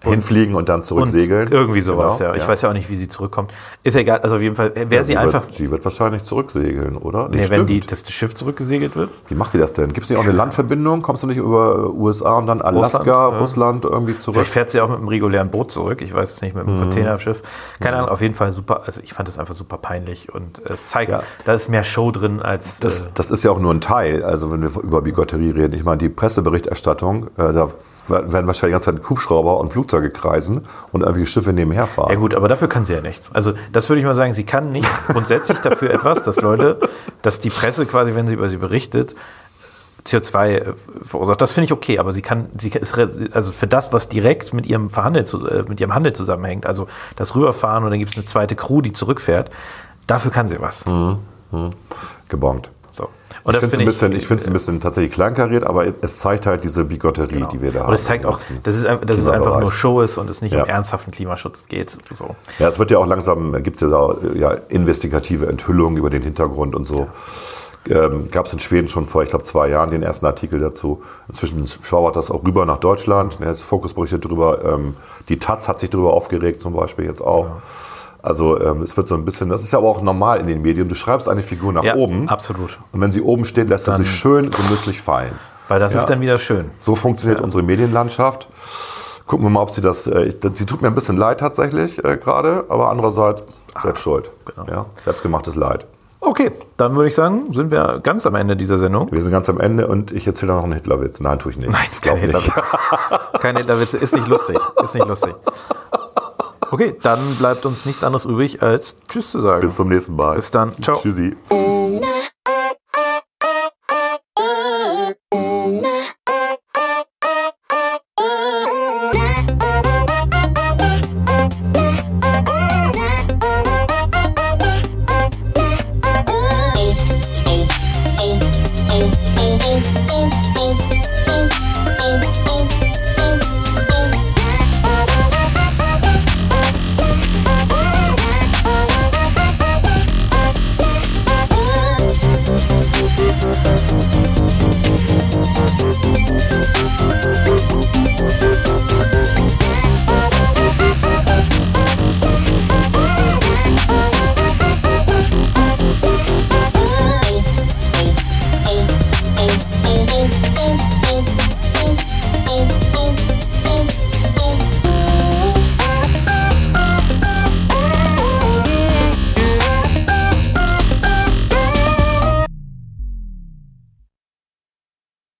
Hinfliegen und dann zurücksegeln. Und irgendwie sowas, Genau, ja. Ich weiß ja auch nicht, wie sie zurückkommt. Ist ja egal, also auf jeden Fall, wäre Ja, sie einfach, Wird, sie wird wahrscheinlich zurücksegeln, oder? nee, wenn stimmt. die, das Schiff zurückgesegelt wird. Wie macht ihr das denn? Gibt es nicht auch eine Landverbindung? Kommst du nicht über USA und dann Alaska, Russland, Russland, ja. irgendwie zurück? Vielleicht fährt sie auch mit einem regulären Boot zurück. Ich weiß es nicht, mit Mhm. einem Containerschiff. Keine Ahnung, auf jeden Fall super. Also ich fand das einfach super peinlich und es zeigt, Ja. da ist mehr Show drin als. Das, äh, das ist ja auch nur ein Teil, also wenn wir über Bigotterie reden. Ich meine, die Presseberichterstattung, äh, da werden wahrscheinlich die ganze Zeit Hubschrauber und Flugzeuge kreisen und irgendwie Schiffe nebenher fahren. ja gut, aber dafür kann sie ja nichts. Also das würde ich mal sagen, sie kann nichts grundsätzlich dafür etwas, dass Leute, dass die Presse quasi, wenn sie über sie berichtet, CO2 äh, verursacht. Das finde ich okay, aber sie kann, sie ist also für das, was direkt mit ihrem Verhandel, äh, mit ihrem Handel zusammenhängt, also das Rüberfahren und dann gibt es eine zweite Crew, die zurückfährt, dafür kann sie was. Gebongt. So. Und ich finde es ein, finde bisschen- ich find's ein bisschen tatsächlich kleinkariert, aber es zeigt halt diese Bigotterie, die wir da haben. Und es zeigt auch, dass es, einfach- dass es einfach nur Show ist und es nicht Ja. um ernsthaften Klimaschutz geht. So. Ja, es wird ja auch langsam, gibt es ja, ja investigative Enthüllungen über den Hintergrund und so. Ähm, Gab es in Schweden schon vor, ich glaube, zwei Jahren den ersten Artikel dazu. Inzwischen schwabert das auch rüber nach Deutschland. Ja, Das Fokus berichtet drüber. Ähm, die Taz hat sich darüber aufgeregt, zum Beispiel jetzt auch. Also ähm, es wird so ein bisschen, das ist ja aber auch normal in den Medien. Du schreibst eine Figur nach Ja, oben. absolut. Und wenn sie oben steht, lässt sie sich schön genüsslich fallen. Weil das Ja. ist dann wieder schön. So funktioniert unsere Medienlandschaft. Gucken wir mal, ob sie das. Äh, sie tut mir ein bisschen leid tatsächlich äh, gerade, aber andererseits selbst schuld. genau. Ja, selbstgemachtes Leid. Okay, dann würde ich sagen, sind wir ganz am Ende dieser Sendung. Wir sind ganz am Ende und ich erzähle noch einen Hitlerwitz. Nein, tue ich nicht. Nein, kein. Hitlerwitz. Kein Hitlerwitz, ist nicht lustig. Ist nicht lustig. Okay, dann bleibt uns nichts anderes übrig, als Tschüss zu sagen. Bis zum nächsten Mal. Bis dann. Ciao. Tschüssi.